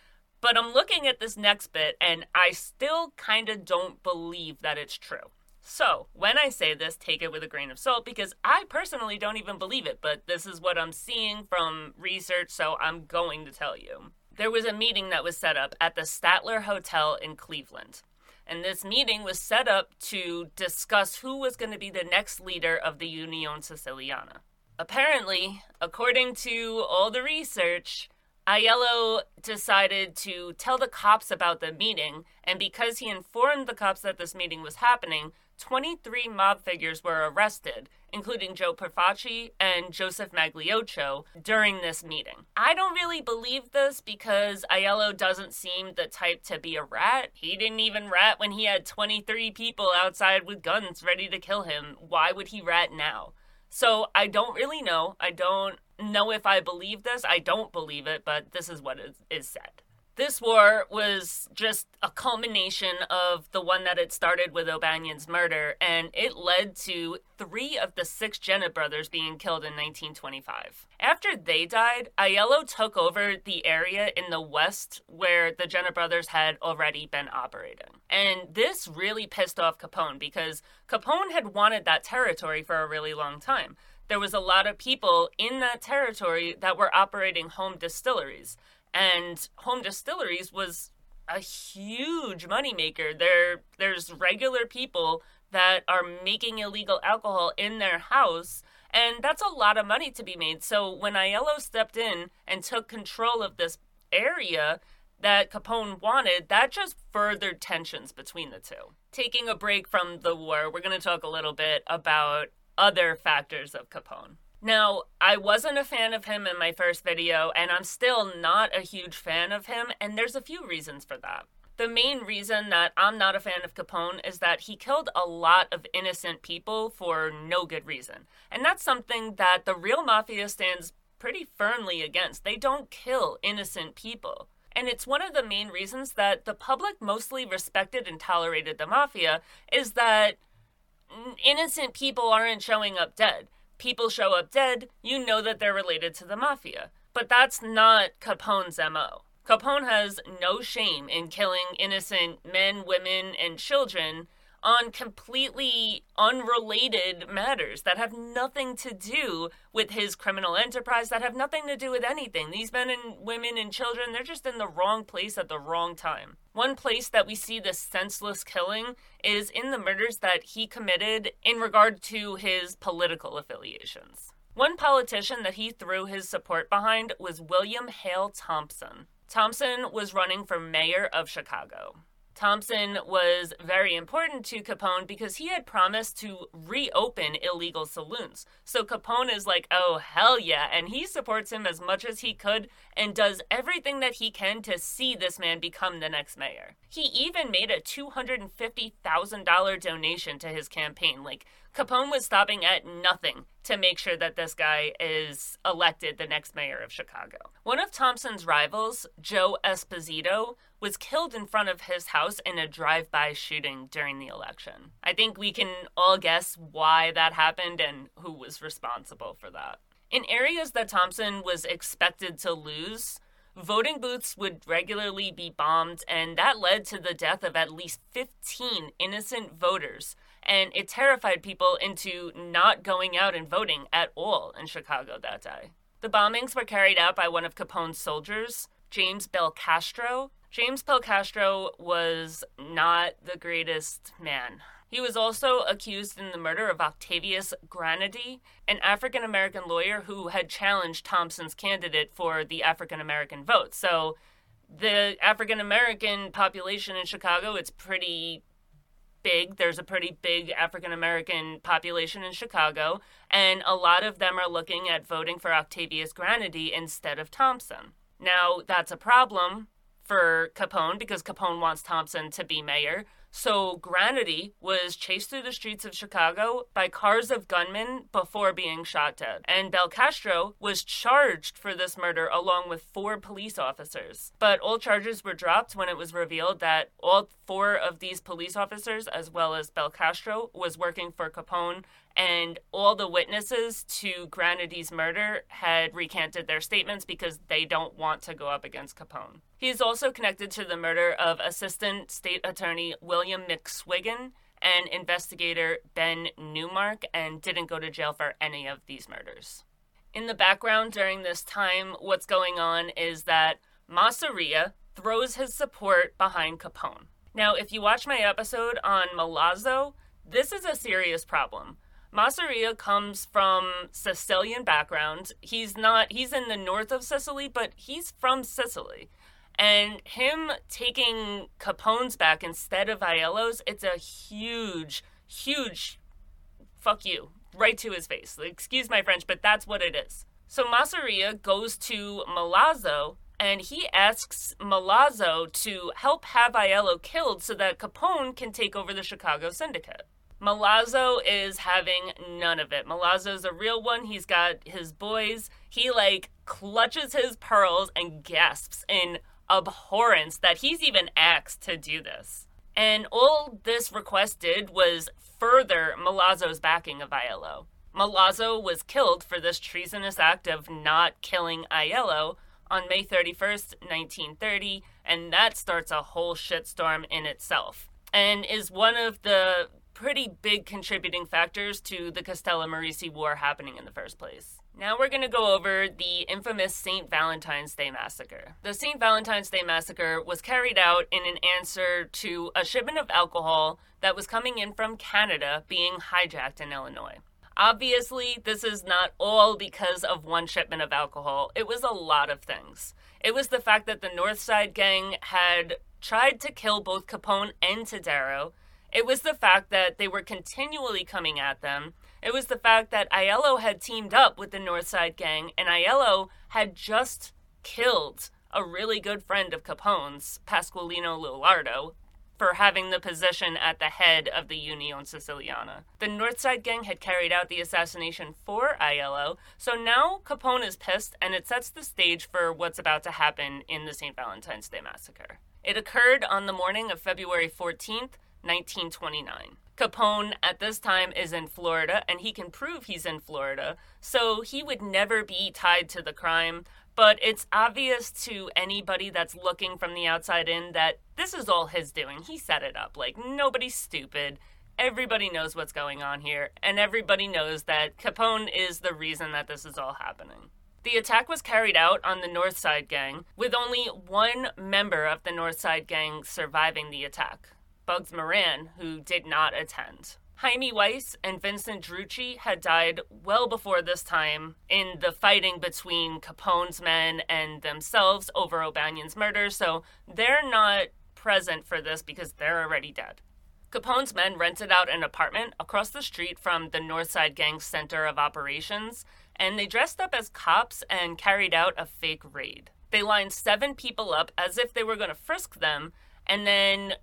but I'm looking at this next bit and I still kind of don't believe that it's true. So, when I say this, take it with a grain of salt because I personally don't even believe it, but this is what I'm seeing from research, so I'm going to tell you there was a meeting that was set up at the Statler Hotel in Cleveland. And this meeting was set up to discuss who was going to be the next leader of the Union Siciliana. Apparently, according to all the research, Aiello decided to tell the cops about the meeting, and because he informed the cops that this meeting was happening, 23 mob figures were arrested, including Joe Profaci and Joseph Magliocco, during this meeting. I don't really believe this because Aiello doesn't seem the type to be a rat. He didn't even rat when he had 23 people outside with guns ready to kill him. Why would he rat now? So I don't really know. I don't know if I believe this. I don't believe it, but this is what is said. This war was just a culmination of the one that had started with O'Banion's murder, and it led to three of the six Genna brothers being killed in 1925. After they died, Aiello took over the area in the west where the Genna brothers had already been operating. And this really pissed off Capone because Capone had wanted that territory for a really long time there was a lot of people in that territory that were operating home distilleries. And home distilleries was a huge moneymaker. There there's regular people that are making illegal alcohol in their house and that's a lot of money to be made. So when Aiello stepped in and took control of this area that Capone wanted, that just furthered tensions between the two. Taking a break from the war, we're going to talk a little bit about other factors of Capone. Now, I wasn't a fan of him in my first video, and I'm still not a huge fan of him, and there's a few reasons for that. The main reason that I'm not a fan of Capone is that he killed a lot of innocent people for no good reason. And that's something that the real mafia stands pretty firmly against. They don't kill innocent people. And it's one of the main reasons that the public mostly respected and tolerated the mafia is that innocent people aren't showing up dead. People show up dead, you know that they're related to the mafia. But that's not Capone's MO. Capone has no shame in killing innocent men, women, and children on completely unrelated matters that have nothing to do with his criminal enterprise, that have nothing to do with anything. These men and women and children, they're just in the wrong place at the wrong time. One place that we see this senseless killing is in the murders that he committed in regard to his political affiliations. One politician that he threw his support behind was William Hale Thompson. Thompson was running for mayor of Chicago. Thompson was very important to Capone because he had promised to reopen illegal saloons. So Capone is like, oh, hell yeah. And he supports him as much as he could and does everything that he can to see this man become the next mayor. He even made a $250,000 donation to his campaign. Like, Capone was stopping at nothing to make sure that this guy is elected the next mayor of Chicago. One of Thompson's rivals, Joe Esposito, was killed in front of his house in a drive by shooting during the election. I think we can all guess why that happened and who was responsible for that. In areas that Thompson was expected to lose, voting booths would regularly be bombed, and that led to the death of at least 15 innocent voters. And it terrified people into not going out and voting at all in Chicago that day. The bombings were carried out by one of Capone's soldiers, James Belcastro. James Belcastro was not the greatest man. He was also accused in the murder of Octavius Granady, an African American lawyer who had challenged Thompson's candidate for the African American vote. So the African American population in Chicago, it's pretty big. There's a pretty big African American population in Chicago, and a lot of them are looking at voting for Octavius Granady instead of Thompson. Now, that's a problem for Capone because Capone wants Thompson to be mayor. So Granady was chased through the streets of Chicago by cars of gunmen before being shot dead. And Belcastro was charged for this murder along with four police officers. But all charges were dropped when it was revealed that all four of these police officers, as well as Belcastro, was working for Capone and all the witnesses to Granady's murder had recanted their statements because they don't want to go up against Capone. He is also connected to the murder of Assistant State Attorney William McSwiggin and investigator Ben Newmark and didn't go to jail for any of these murders. In the background during this time, what's going on is that Masseria throws his support behind Capone. Now, if you watch my episode on Milazzo, this is a serious problem. Masseria comes from Sicilian background. He's not he's in the north of Sicily, but he's from Sicily. And him taking Capone's back instead of Aiello's, it's a huge, huge fuck you right to his face. Excuse my French, but that's what it is. So Masseria goes to Milazzo and he asks Milazzo to help have Aiello killed so that Capone can take over the Chicago syndicate. Milazzo is having none of it. Milazzo's a real one. He's got his boys. He like clutches his pearls and gasps in abhorrence that he's even asked to do this. And all this request did was further Milazzo's backing of Aiello. Milazzo was killed for this treasonous act of not killing Aiello on May 31st, 1930, and that starts a whole shitstorm in itself and is one of the pretty big contributing factors to the Castellammarese War happening in the first place. Now we're going to go over the infamous St. Valentine's Day Massacre. The St. Valentine's Day Massacre was carried out in an answer to a shipment of alcohol that was coming in from Canada being hijacked in Illinois. Obviously, this is not all because of one shipment of alcohol. It was a lot of things. It was the fact that the North Side gang had tried to kill both Capone and Tadaro, it was the fact that they were continually coming at them. It was the fact that Aiello had teamed up with the Northside Gang, and Aiello had just killed a really good friend of Capone's, Pasqualino Lolordo, for having the position at the head of the Union Siciliana. The Northside Gang had carried out the assassination for Aiello, so now Capone is pissed, and it sets the stage for what's about to happen in the St. Valentine's Day Massacre. It occurred on the morning of February 14th, 1929. Capone at this time is in Florida and he can prove he's in Florida, so he would never be tied to the crime. But it's obvious to anybody that's looking from the outside in that this is all his doing. He set it up. Like, nobody's stupid. Everybody knows what's going on here, and everybody knows that Capone is the reason that this is all happening. The attack was carried out on the North Side Gang, with only one member of the North Side Gang surviving the attack. Bugs Moran, who did not attend. Hymie Weiss and Vincent Drucci had died well before this time in the fighting between Capone's men and themselves over O'Banion's murder, so they're not present for this because they're already dead. Capone's men rented out an apartment across the street from the Northside Gang's center of operations, and they dressed up as cops and carried out a fake raid. They lined seven people up as if they were going to frisk them, and then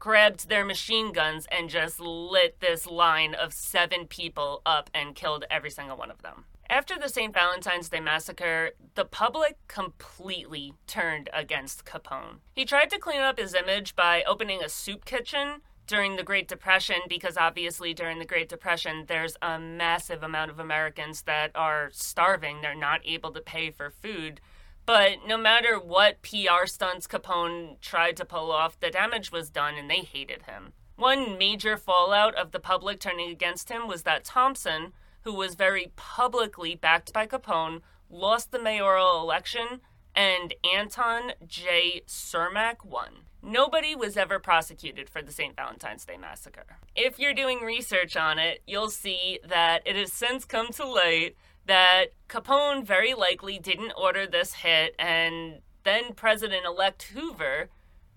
grabbed their machine guns and just lit this line of seven people up and killed every single one of them. After the St. Valentine's Day massacre, the public completely turned against Capone. He tried to clean up his image by opening a soup kitchen during the Great Depression because obviously during the Great Depression there's a massive amount of Americans that are starving, they're not able to pay for food But no matter what PR stunts Capone tried to pull off, the damage was done and they hated him. One major fallout of the public turning against him was that Thompson, who was very publicly backed by Capone, lost the mayoral election and Anton J. Cermak won. Nobody was ever prosecuted for the St. Valentine's Day Massacre. If you're doing research on it, you'll see that it has since come to light that Capone very likely didn't order this hit, and then President elect Hoover,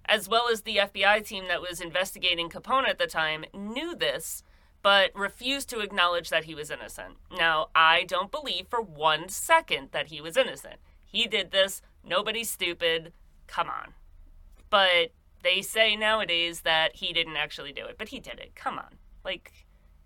as well as the FBI team that was investigating Capone at the time, knew this but refused to acknowledge that he was innocent. Now, I don't believe for one second that he was innocent. He did this, nobody's stupid, come on. But they say nowadays that he didn't actually do it, but he did it. Come on. Like,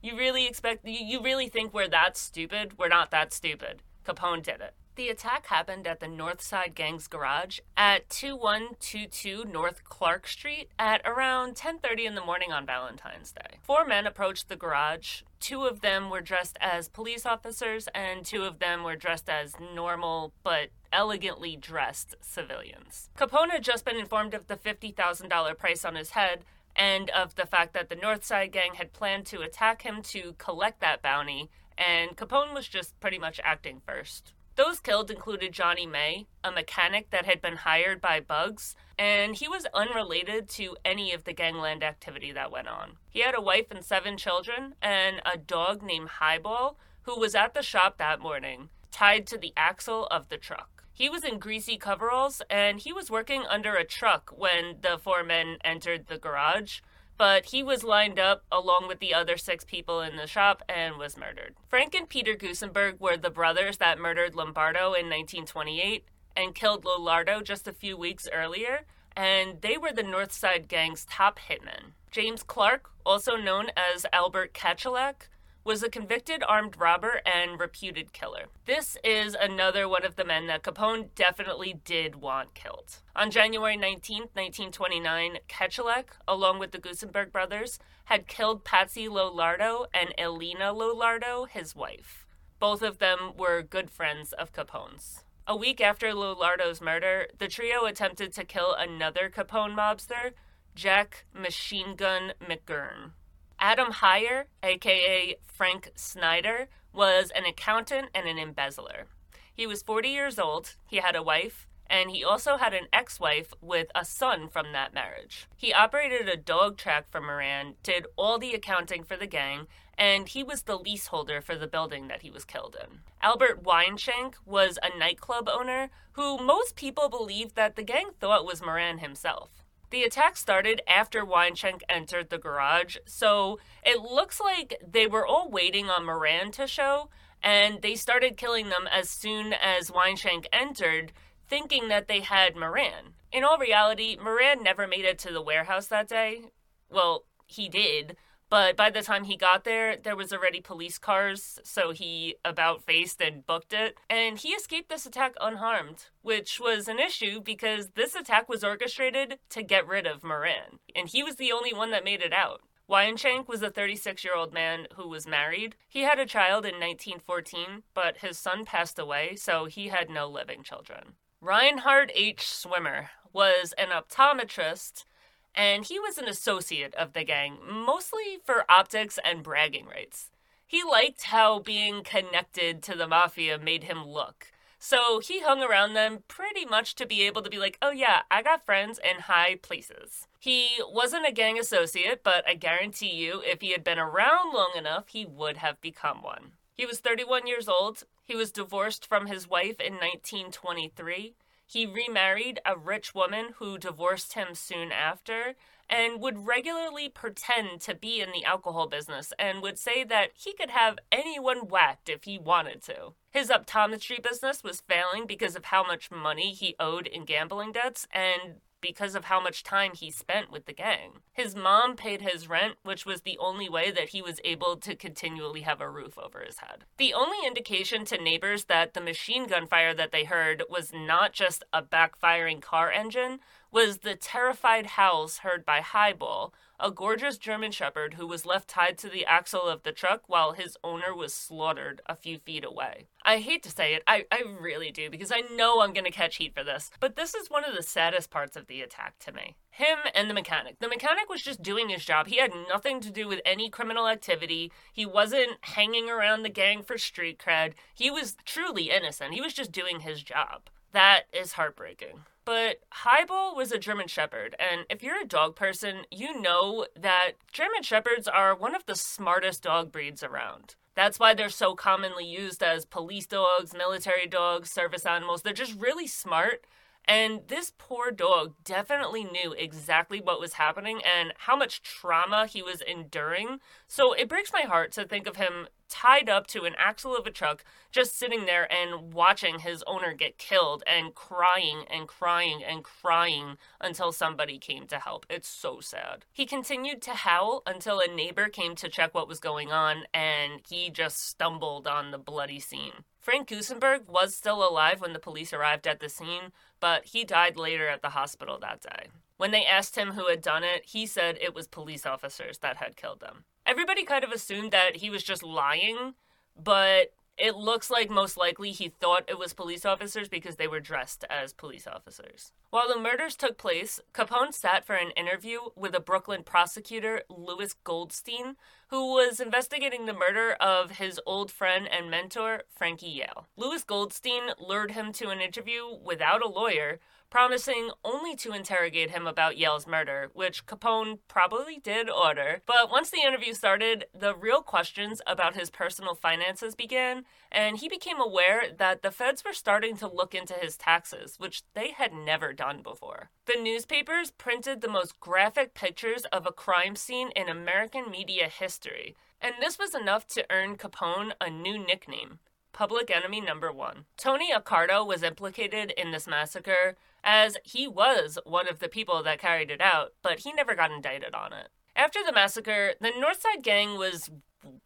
you really expect, you, you really think we're that stupid? We're not that stupid. Capone did it. The attack happened at the Northside Gang's garage at 2122 North Clark Street at around 10:30 in the morning on Valentine's Day. Four men approached the garage. Two of them were dressed as police officers and two of them were dressed as normal but elegantly dressed civilians. Capone had just been informed of the $50,000 price on his head and of the fact that the Northside Gang had planned to attack him to collect that bounty, and Capone was just pretty much acting first. Those killed included Johnny May, a mechanic that had been hired by Bugs, and he was unrelated to any of the gangland activity that went on. He had a wife and seven children, and a dog named Highball, who was at the shop that morning, tied to the axle of the truck. He was in greasy coveralls, and he was working under a truck when the four men entered the garage but he was lined up along with the other six people in the shop and was murdered. Frank and Peter Gusenberg were the brothers that murdered Lombardo in 1928 and killed Lolordo just a few weeks earlier, and they were the Northside Gang's top hitmen. James Clark, also known as Albert Kachellek, was a convicted armed robber and reputed killer. This is another one of the men that Capone definitely did want killed. On January 19, 1929, Kachellek, along with the Gusenberg brothers, had killed Patsy Lolordo and Elena Lolordo, his wife. Both of them were good friends of Capone's. A week after Lolordo's murder, the trio attempted to kill another Capone mobster, Jack Machine Gun McGurn. Adam Heyer, aka Frank Snyder, was an accountant and an embezzler. He was 40 years old, he had a wife, and he also had an ex wife with a son from that marriage. He operated a dog track for Moran, did all the accounting for the gang, and he was the leaseholder for the building that he was killed in. Albert Weinshank was a nightclub owner who most people believe that the gang thought was Moran himself. The attack started after Weinshank entered the garage, so it looks like they were all waiting on Moran to show, and they started killing them as soon as Weinshank entered, thinking that they had Moran. In all reality, Moran never made it to the warehouse that day. Well, he did, but by the time he got there, there was already police cars, so he about faced and booked it. And he escaped this attack unharmed, which was an issue because this attack was orchestrated to get rid of Moran. And he was the only one that made it out. Weinshank was a 36 year old man who was married. He had a child in 1914, but his son passed away, so he had no living children. Reinhard H. Schwimmer was an optometrist and he was an associate of the gang, mostly for optics and bragging rights. He liked how being connected to the mafia made him look. So he hung around them pretty much to be able to be like, oh yeah, I got friends in high places. He wasn't a gang associate, but I guarantee you, if he had been around long enough, he would have become one. He was 31 years old. He was divorced from his wife in 1923. He remarried a rich woman who divorced him soon after and would regularly pretend to be in the alcohol business and would say that he could have anyone whacked if he wanted to. His optometry business was failing because of how much money he owed in gambling debts and because of how much time he spent with the gang. His mom paid his rent, which was the only way that he was able to continually have a roof over his head. The only indication to neighbors that the machine gun fire that they heard was not just a backfiring car engine was the terrified howls heard by Highball, a gorgeous German Shepherd who was left tied to the axle of the truck while his owner was slaughtered a few feet away. I hate to say it, I, I really do, because I know I'm going to catch heat for this, but this is one of the saddest parts of the attack to me. Him and the mechanic. The mechanic was just doing his job. He had nothing to do with any criminal activity. He wasn't hanging around the gang for street cred. He was truly innocent. He was just doing his job. That is heartbreaking. But Highball was a German Shepherd, and if you're a dog person, you know that German Shepherds are one of the smartest dog breeds around. That's why they're so commonly used as police dogs, military dogs, service animals. They're just really smart and this poor dog definitely knew exactly what was happening and how much trauma he was enduring. So it breaks my heart to think of him tied up to an axle of a truck, just sitting there and watching his owner get killed and crying and crying and crying until somebody came to help. It's so sad. He continued to howl until a neighbor came to check what was going on and he just stumbled on the bloody scene. Frank Gusenberg was still alive when the police arrived at the scene, but he died later at the hospital that day. When they asked him who had done it, he said it was police officers that had killed them. Everybody kind of assumed that he was just lying, but it looks like most likely he thought it was police officers because they were dressed as police officers. While the murders took place, Capone sat for an interview with a Brooklyn prosecutor, Louis Goldstein, who was investigating the murder of his old friend and mentor, Frankie Yale. Louis Goldstein lured him to an interview without a lawyer, promising only to interrogate him about Yale's murder, which Capone probably did order. But once the interview started, the real questions about his personal finances began, and he became aware that the feds were starting to look into his taxes, which they had never done before. The newspapers printed the most graphic pictures of a crime scene in American media history, and this was enough to earn Capone a new nickname. Public Enemy Number One. Tony Accardo was implicated in this massacre as he was one of the people that carried it out, but he never got indicted on it. After the massacre, the Northside Gang was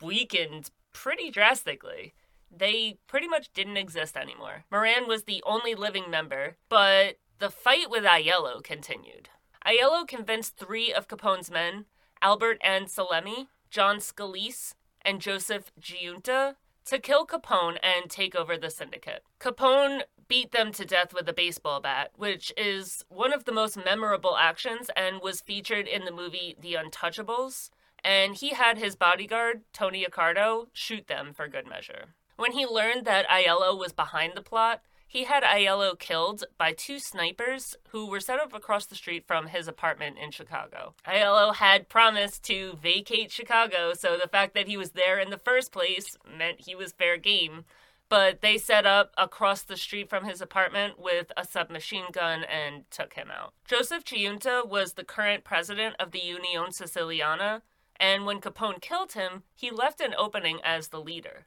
weakened pretty drastically. They pretty much didn't exist anymore. Moran was the only living member, but the fight with Aiello continued. Aiello convinced three of Capone's men, Albert Anselmi, John Scalise, and Joseph Giunta, to kill Capone and take over the syndicate. Capone beat them to death with a baseball bat, which is one of the most memorable actions and was featured in the movie The Untouchables. And he had his bodyguard, Tony Accardo, shoot them for good measure. When he learned that Aiello was behind the plot, he had Aiello killed by two snipers who were set up across the street from his apartment in Chicago. Aiello had promised to vacate Chicago, so the fact that he was there in the first place meant he was fair game. But they set up across the street from his apartment with a submachine gun and took him out. Joseph Giunta was the current president of the Union Siciliana, and when Capone killed him, he left an opening as the leader.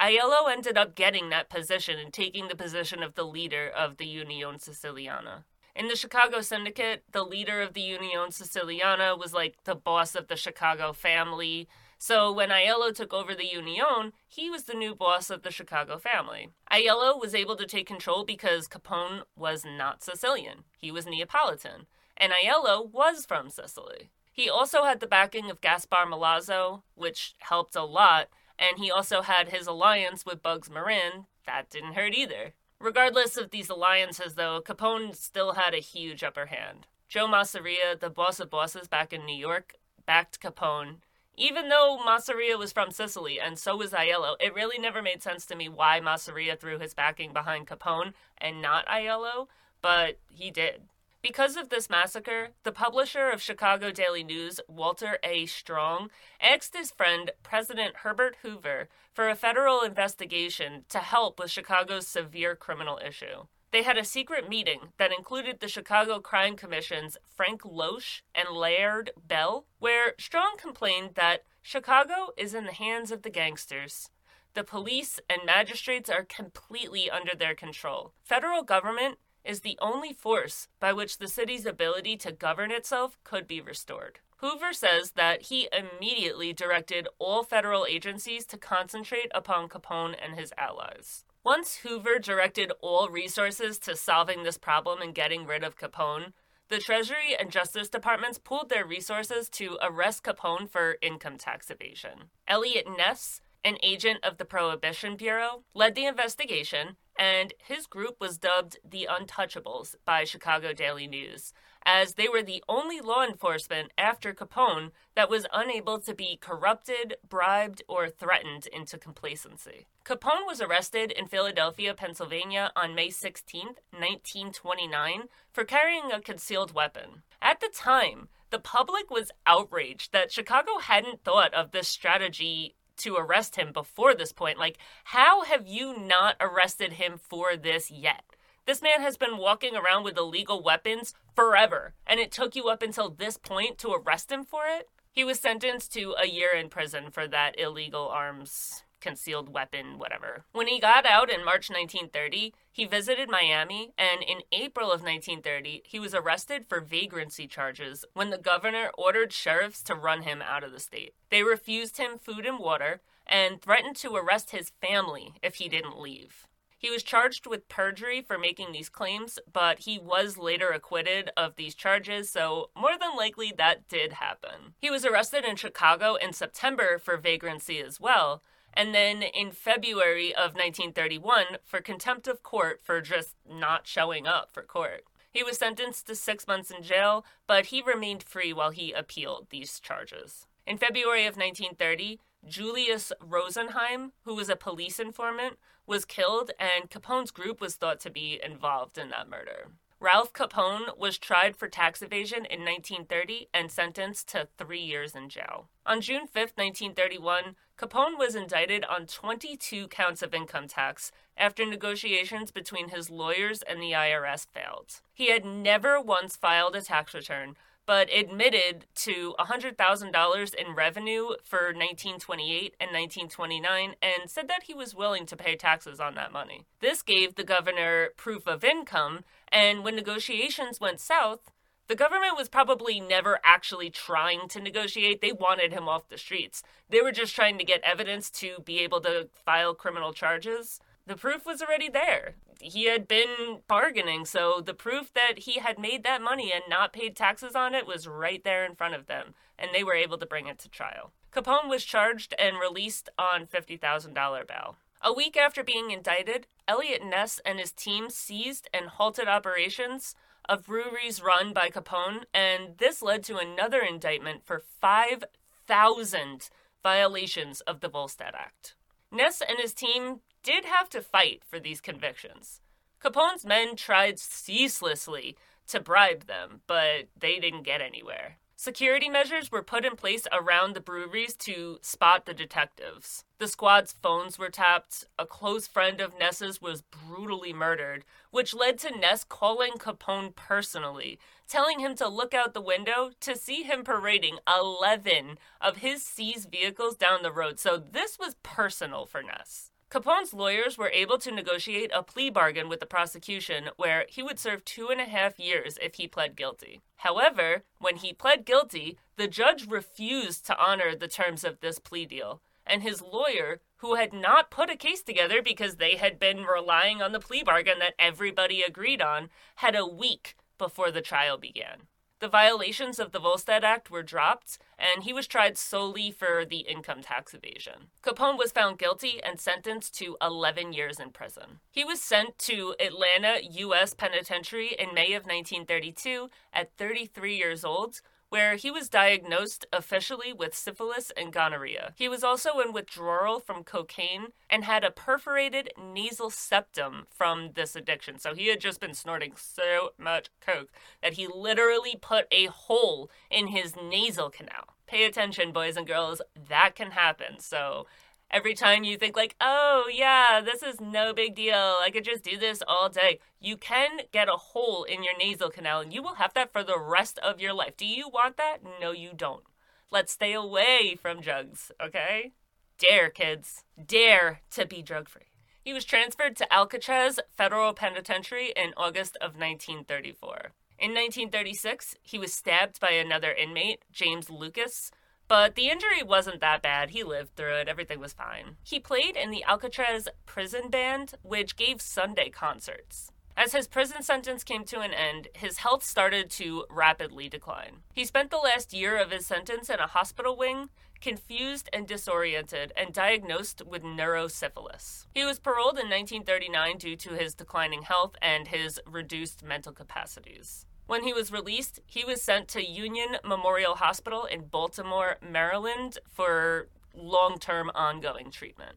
Aiello ended up getting that position and taking the position of the leader of the Union Siciliana. In the Chicago Syndicate, the leader of the Union Siciliana was like the boss of the Chicago family. So when Aiello took over the Union, he was the new boss of the Chicago family. Aiello was able to take control because Capone was not Sicilian. He was Neapolitan. And Aiello was from Sicily. He also had the backing of Gaspar Milazzo, which helped a lot, and he also had his alliance with Bugs Moran. That didn't hurt either. Regardless of these alliances, though, Capone still had a huge upper hand. Joe Masseria, the boss of bosses back in New York, backed Capone. Even though Masseria was from Sicily and so was Aiello, it really never made sense to me why Masseria threw his backing behind Capone and not Aiello, but he did. Because of this massacre, the publisher of Chicago Daily News, Walter A. Strong, asked his friend, President Herbert Hoover, for a federal investigation to help with Chicago's severe criminal issue. They had a secret meeting that included the Chicago Crime Commission's Frank Loesch and Laird Bell, where Strong complained that Chicago is in the hands of the gangsters. The police and magistrates are completely under their control. Federal government is the only force by which the city's ability to govern itself could be restored. Hoover says that he immediately directed all federal agencies to concentrate upon Capone and his allies. Once Hoover directed all resources to solving this problem and getting rid of Capone, The Treasury and Justice Departments pooled their resources to arrest Capone for income tax evasion. Eliot Ness, an agent of the Prohibition Bureau, led the investigation, and his group was dubbed the Untouchables by Chicago Daily News, as they were the only law enforcement after Capone that was unable to be corrupted, bribed, or threatened into complacency. Capone was arrested in Philadelphia, Pennsylvania on May 16, 1929, for carrying a concealed weapon. At the time, the public was outraged that Chicago hadn't thought of this strategy to arrest him before this point. Like, how have you not arrested him for this yet? This man has been walking around with illegal weapons forever, and it took you up until this point to arrest him for it? He was sentenced to a year in prison for that illegal arms concealed weapon, whatever. When he got out in March 1930, he visited Miami, and in April of 1930, he was arrested for vagrancy charges when the governor ordered sheriffs to run him out of the state. They refused him food and water and threatened to arrest his family if he didn't leave. He was charged with perjury for making these claims, but he was later acquitted of these charges, so more than likely that did happen. He was arrested in Chicago in September for vagrancy as well, and then in February of 1931 for contempt of court for just not showing up for court. He was sentenced to six months in jail, but he remained free while he appealed these charges. In February of 1930, Julius Rosenheim, who was a police informant, was killed, and Capone's group was thought to be involved in that murder. Ralph Capone was tried for tax evasion in 1930 and sentenced to three years in jail. On June 5, 1931, Capone was indicted on 22 counts of income tax after negotiations between his lawyers and the IRS failed. He had never once filed a tax return, but admitted to $100,000 in revenue for 1928 and 1929 and said that he was willing to pay taxes on that money. This gave the governor proof of income, and when negotiations went south, the government was probably never actually trying to negotiate. They wanted him off the streets. They were just trying to get evidence to be able to file criminal charges the proof was already there. He had been bargaining, so the proof that he had made that money and not paid taxes on it was right there in front of them, and they were able to bring it to trial. Capone was charged and released on $50,000 bail. A week after being indicted, Eliot Ness and his team seized and halted operations of breweries run by Capone, and this led to another indictment for 5,000 violations of the Volstead Act. Ness and his team did have to fight for these convictions. Capone's men tried ceaselessly to bribe them, but they didn't get anywhere. Security measures were put in place around the breweries to spot the detectives. The squad's phones were tapped. A close friend of Ness's was brutally murdered, which led to Ness calling Capone personally, telling him to look out the window to see him parading 11 of his seized vehicles down the road. So this was personal for Ness. Capone's lawyers were able to negotiate a plea bargain with the prosecution where he would serve two and a half years if he pled guilty. However, when he pled guilty, the judge refused to honor the terms of this plea deal, and his lawyer, who had not put a case together because they had been relying on the plea bargain that everybody agreed on, had a week before the trial began. The violations of the Volstead Act were dropped, and he was tried solely for the income tax evasion. Capone was found guilty and sentenced to 11 years in prison. He was sent to Atlanta U.S. Penitentiary in May of 1932 at 33 years old, where he was diagnosed officially with syphilis and gonorrhea. He was also in withdrawal from cocaine and had a perforated nasal septum from this addiction. So he had just been snorting so much coke that he literally put a hole in his nasal canal. Pay attention, boys and girls, that can happen. So every time you think like oh yeah this is no big deal. I could just do this all day. You can get a hole in your nasal canal and you will have that for the rest of your life. Do you want that? No you don't. Let's stay away from drugs okay? Dare kids. Dare to be drug free he was transferred to alcatraz federal penitentiary in august of 1934 in 1936 he was stabbed by another inmate james lucas but the injury wasn't that bad. He lived through it. Everything was fine. He played in the Alcatraz Prison Band, which gave Sunday concerts. As his prison sentence came to an end, his health started to rapidly decline. He spent the last year of his sentence in a hospital wing, confused and disoriented, and diagnosed with neurosyphilis. He was paroled in 1939 due to his declining health and his reduced mental capacities. When he was released, he was sent to Union Memorial Hospital in Baltimore, Maryland for long term ongoing treatment.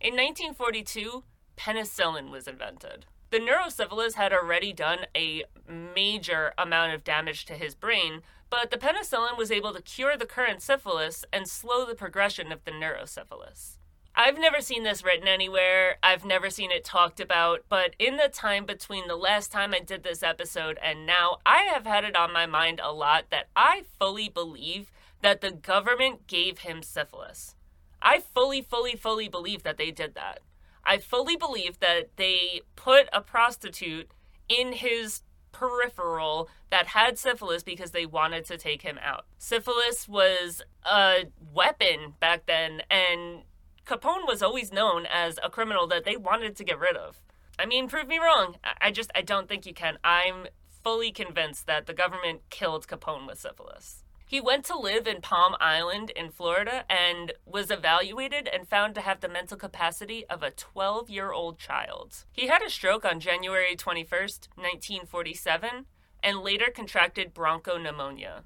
In 1942, penicillin was invented. The neurosyphilis had already done a major amount of damage to his brain, but the penicillin was able to cure the current syphilis and slow the progression of the neurosyphilis. I've never seen this written anywhere. I've never seen it talked about, but in the time between the last time I did this episode and now, I have had it on my mind a lot that I fully believe that the government gave him syphilis. I fully, fully, fully believe that they did that. I fully believe that they put a prostitute in his peripheral that had syphilis because they wanted to take him out. Syphilis was a weapon back then, and Capone was always known as a criminal that they wanted to get rid of. I mean, prove me wrong. I just, I don't think you can. I'm fully convinced that the government killed Capone with syphilis. He went to live in Palm Island in Florida and was evaluated and found to have the mental capacity of a 12 year old child. He had a stroke on January 21st, 1947, and later contracted bronchopneumonia.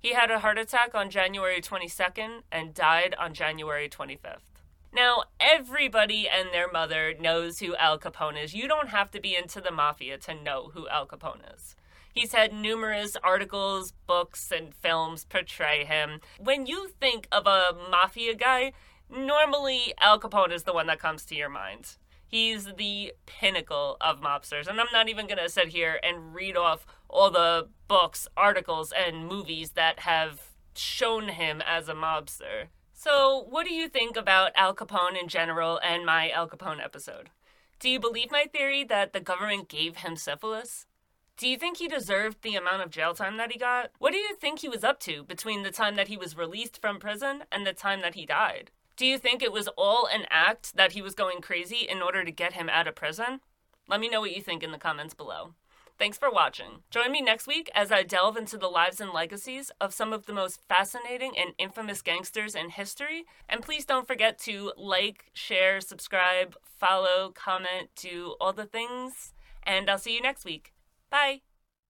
He had a heart attack on January 22nd and died on January 25th. Now, everybody and their mother knows who Al Capone is. You don't have to be into the mafia to know who Al Capone is. He's had numerous articles, books, and films portray him. When you think of a mafia guy, normally Al Capone is the one that comes to your mind. He's the pinnacle of mobsters. And I'm not even going to sit here and read off all the books, articles, and movies that have shown him as a mobster. So, what do you think about Al Capone in general and my Al Capone episode? Do you believe my theory that the government gave him syphilis? Do you think he deserved the amount of jail time that he got? What do you think he was up to between the time that he was released from prison and the time that he died? Do you think it was all an act that he was going crazy in order to get him out of prison? Let me know what you think in the comments below. Thanks for watching. Join me next week as I delve into the lives and legacies of some of the most fascinating and infamous gangsters in history. And please don't forget to like, share, subscribe, follow, comment, do all the things. And I'll see you next week. Bye.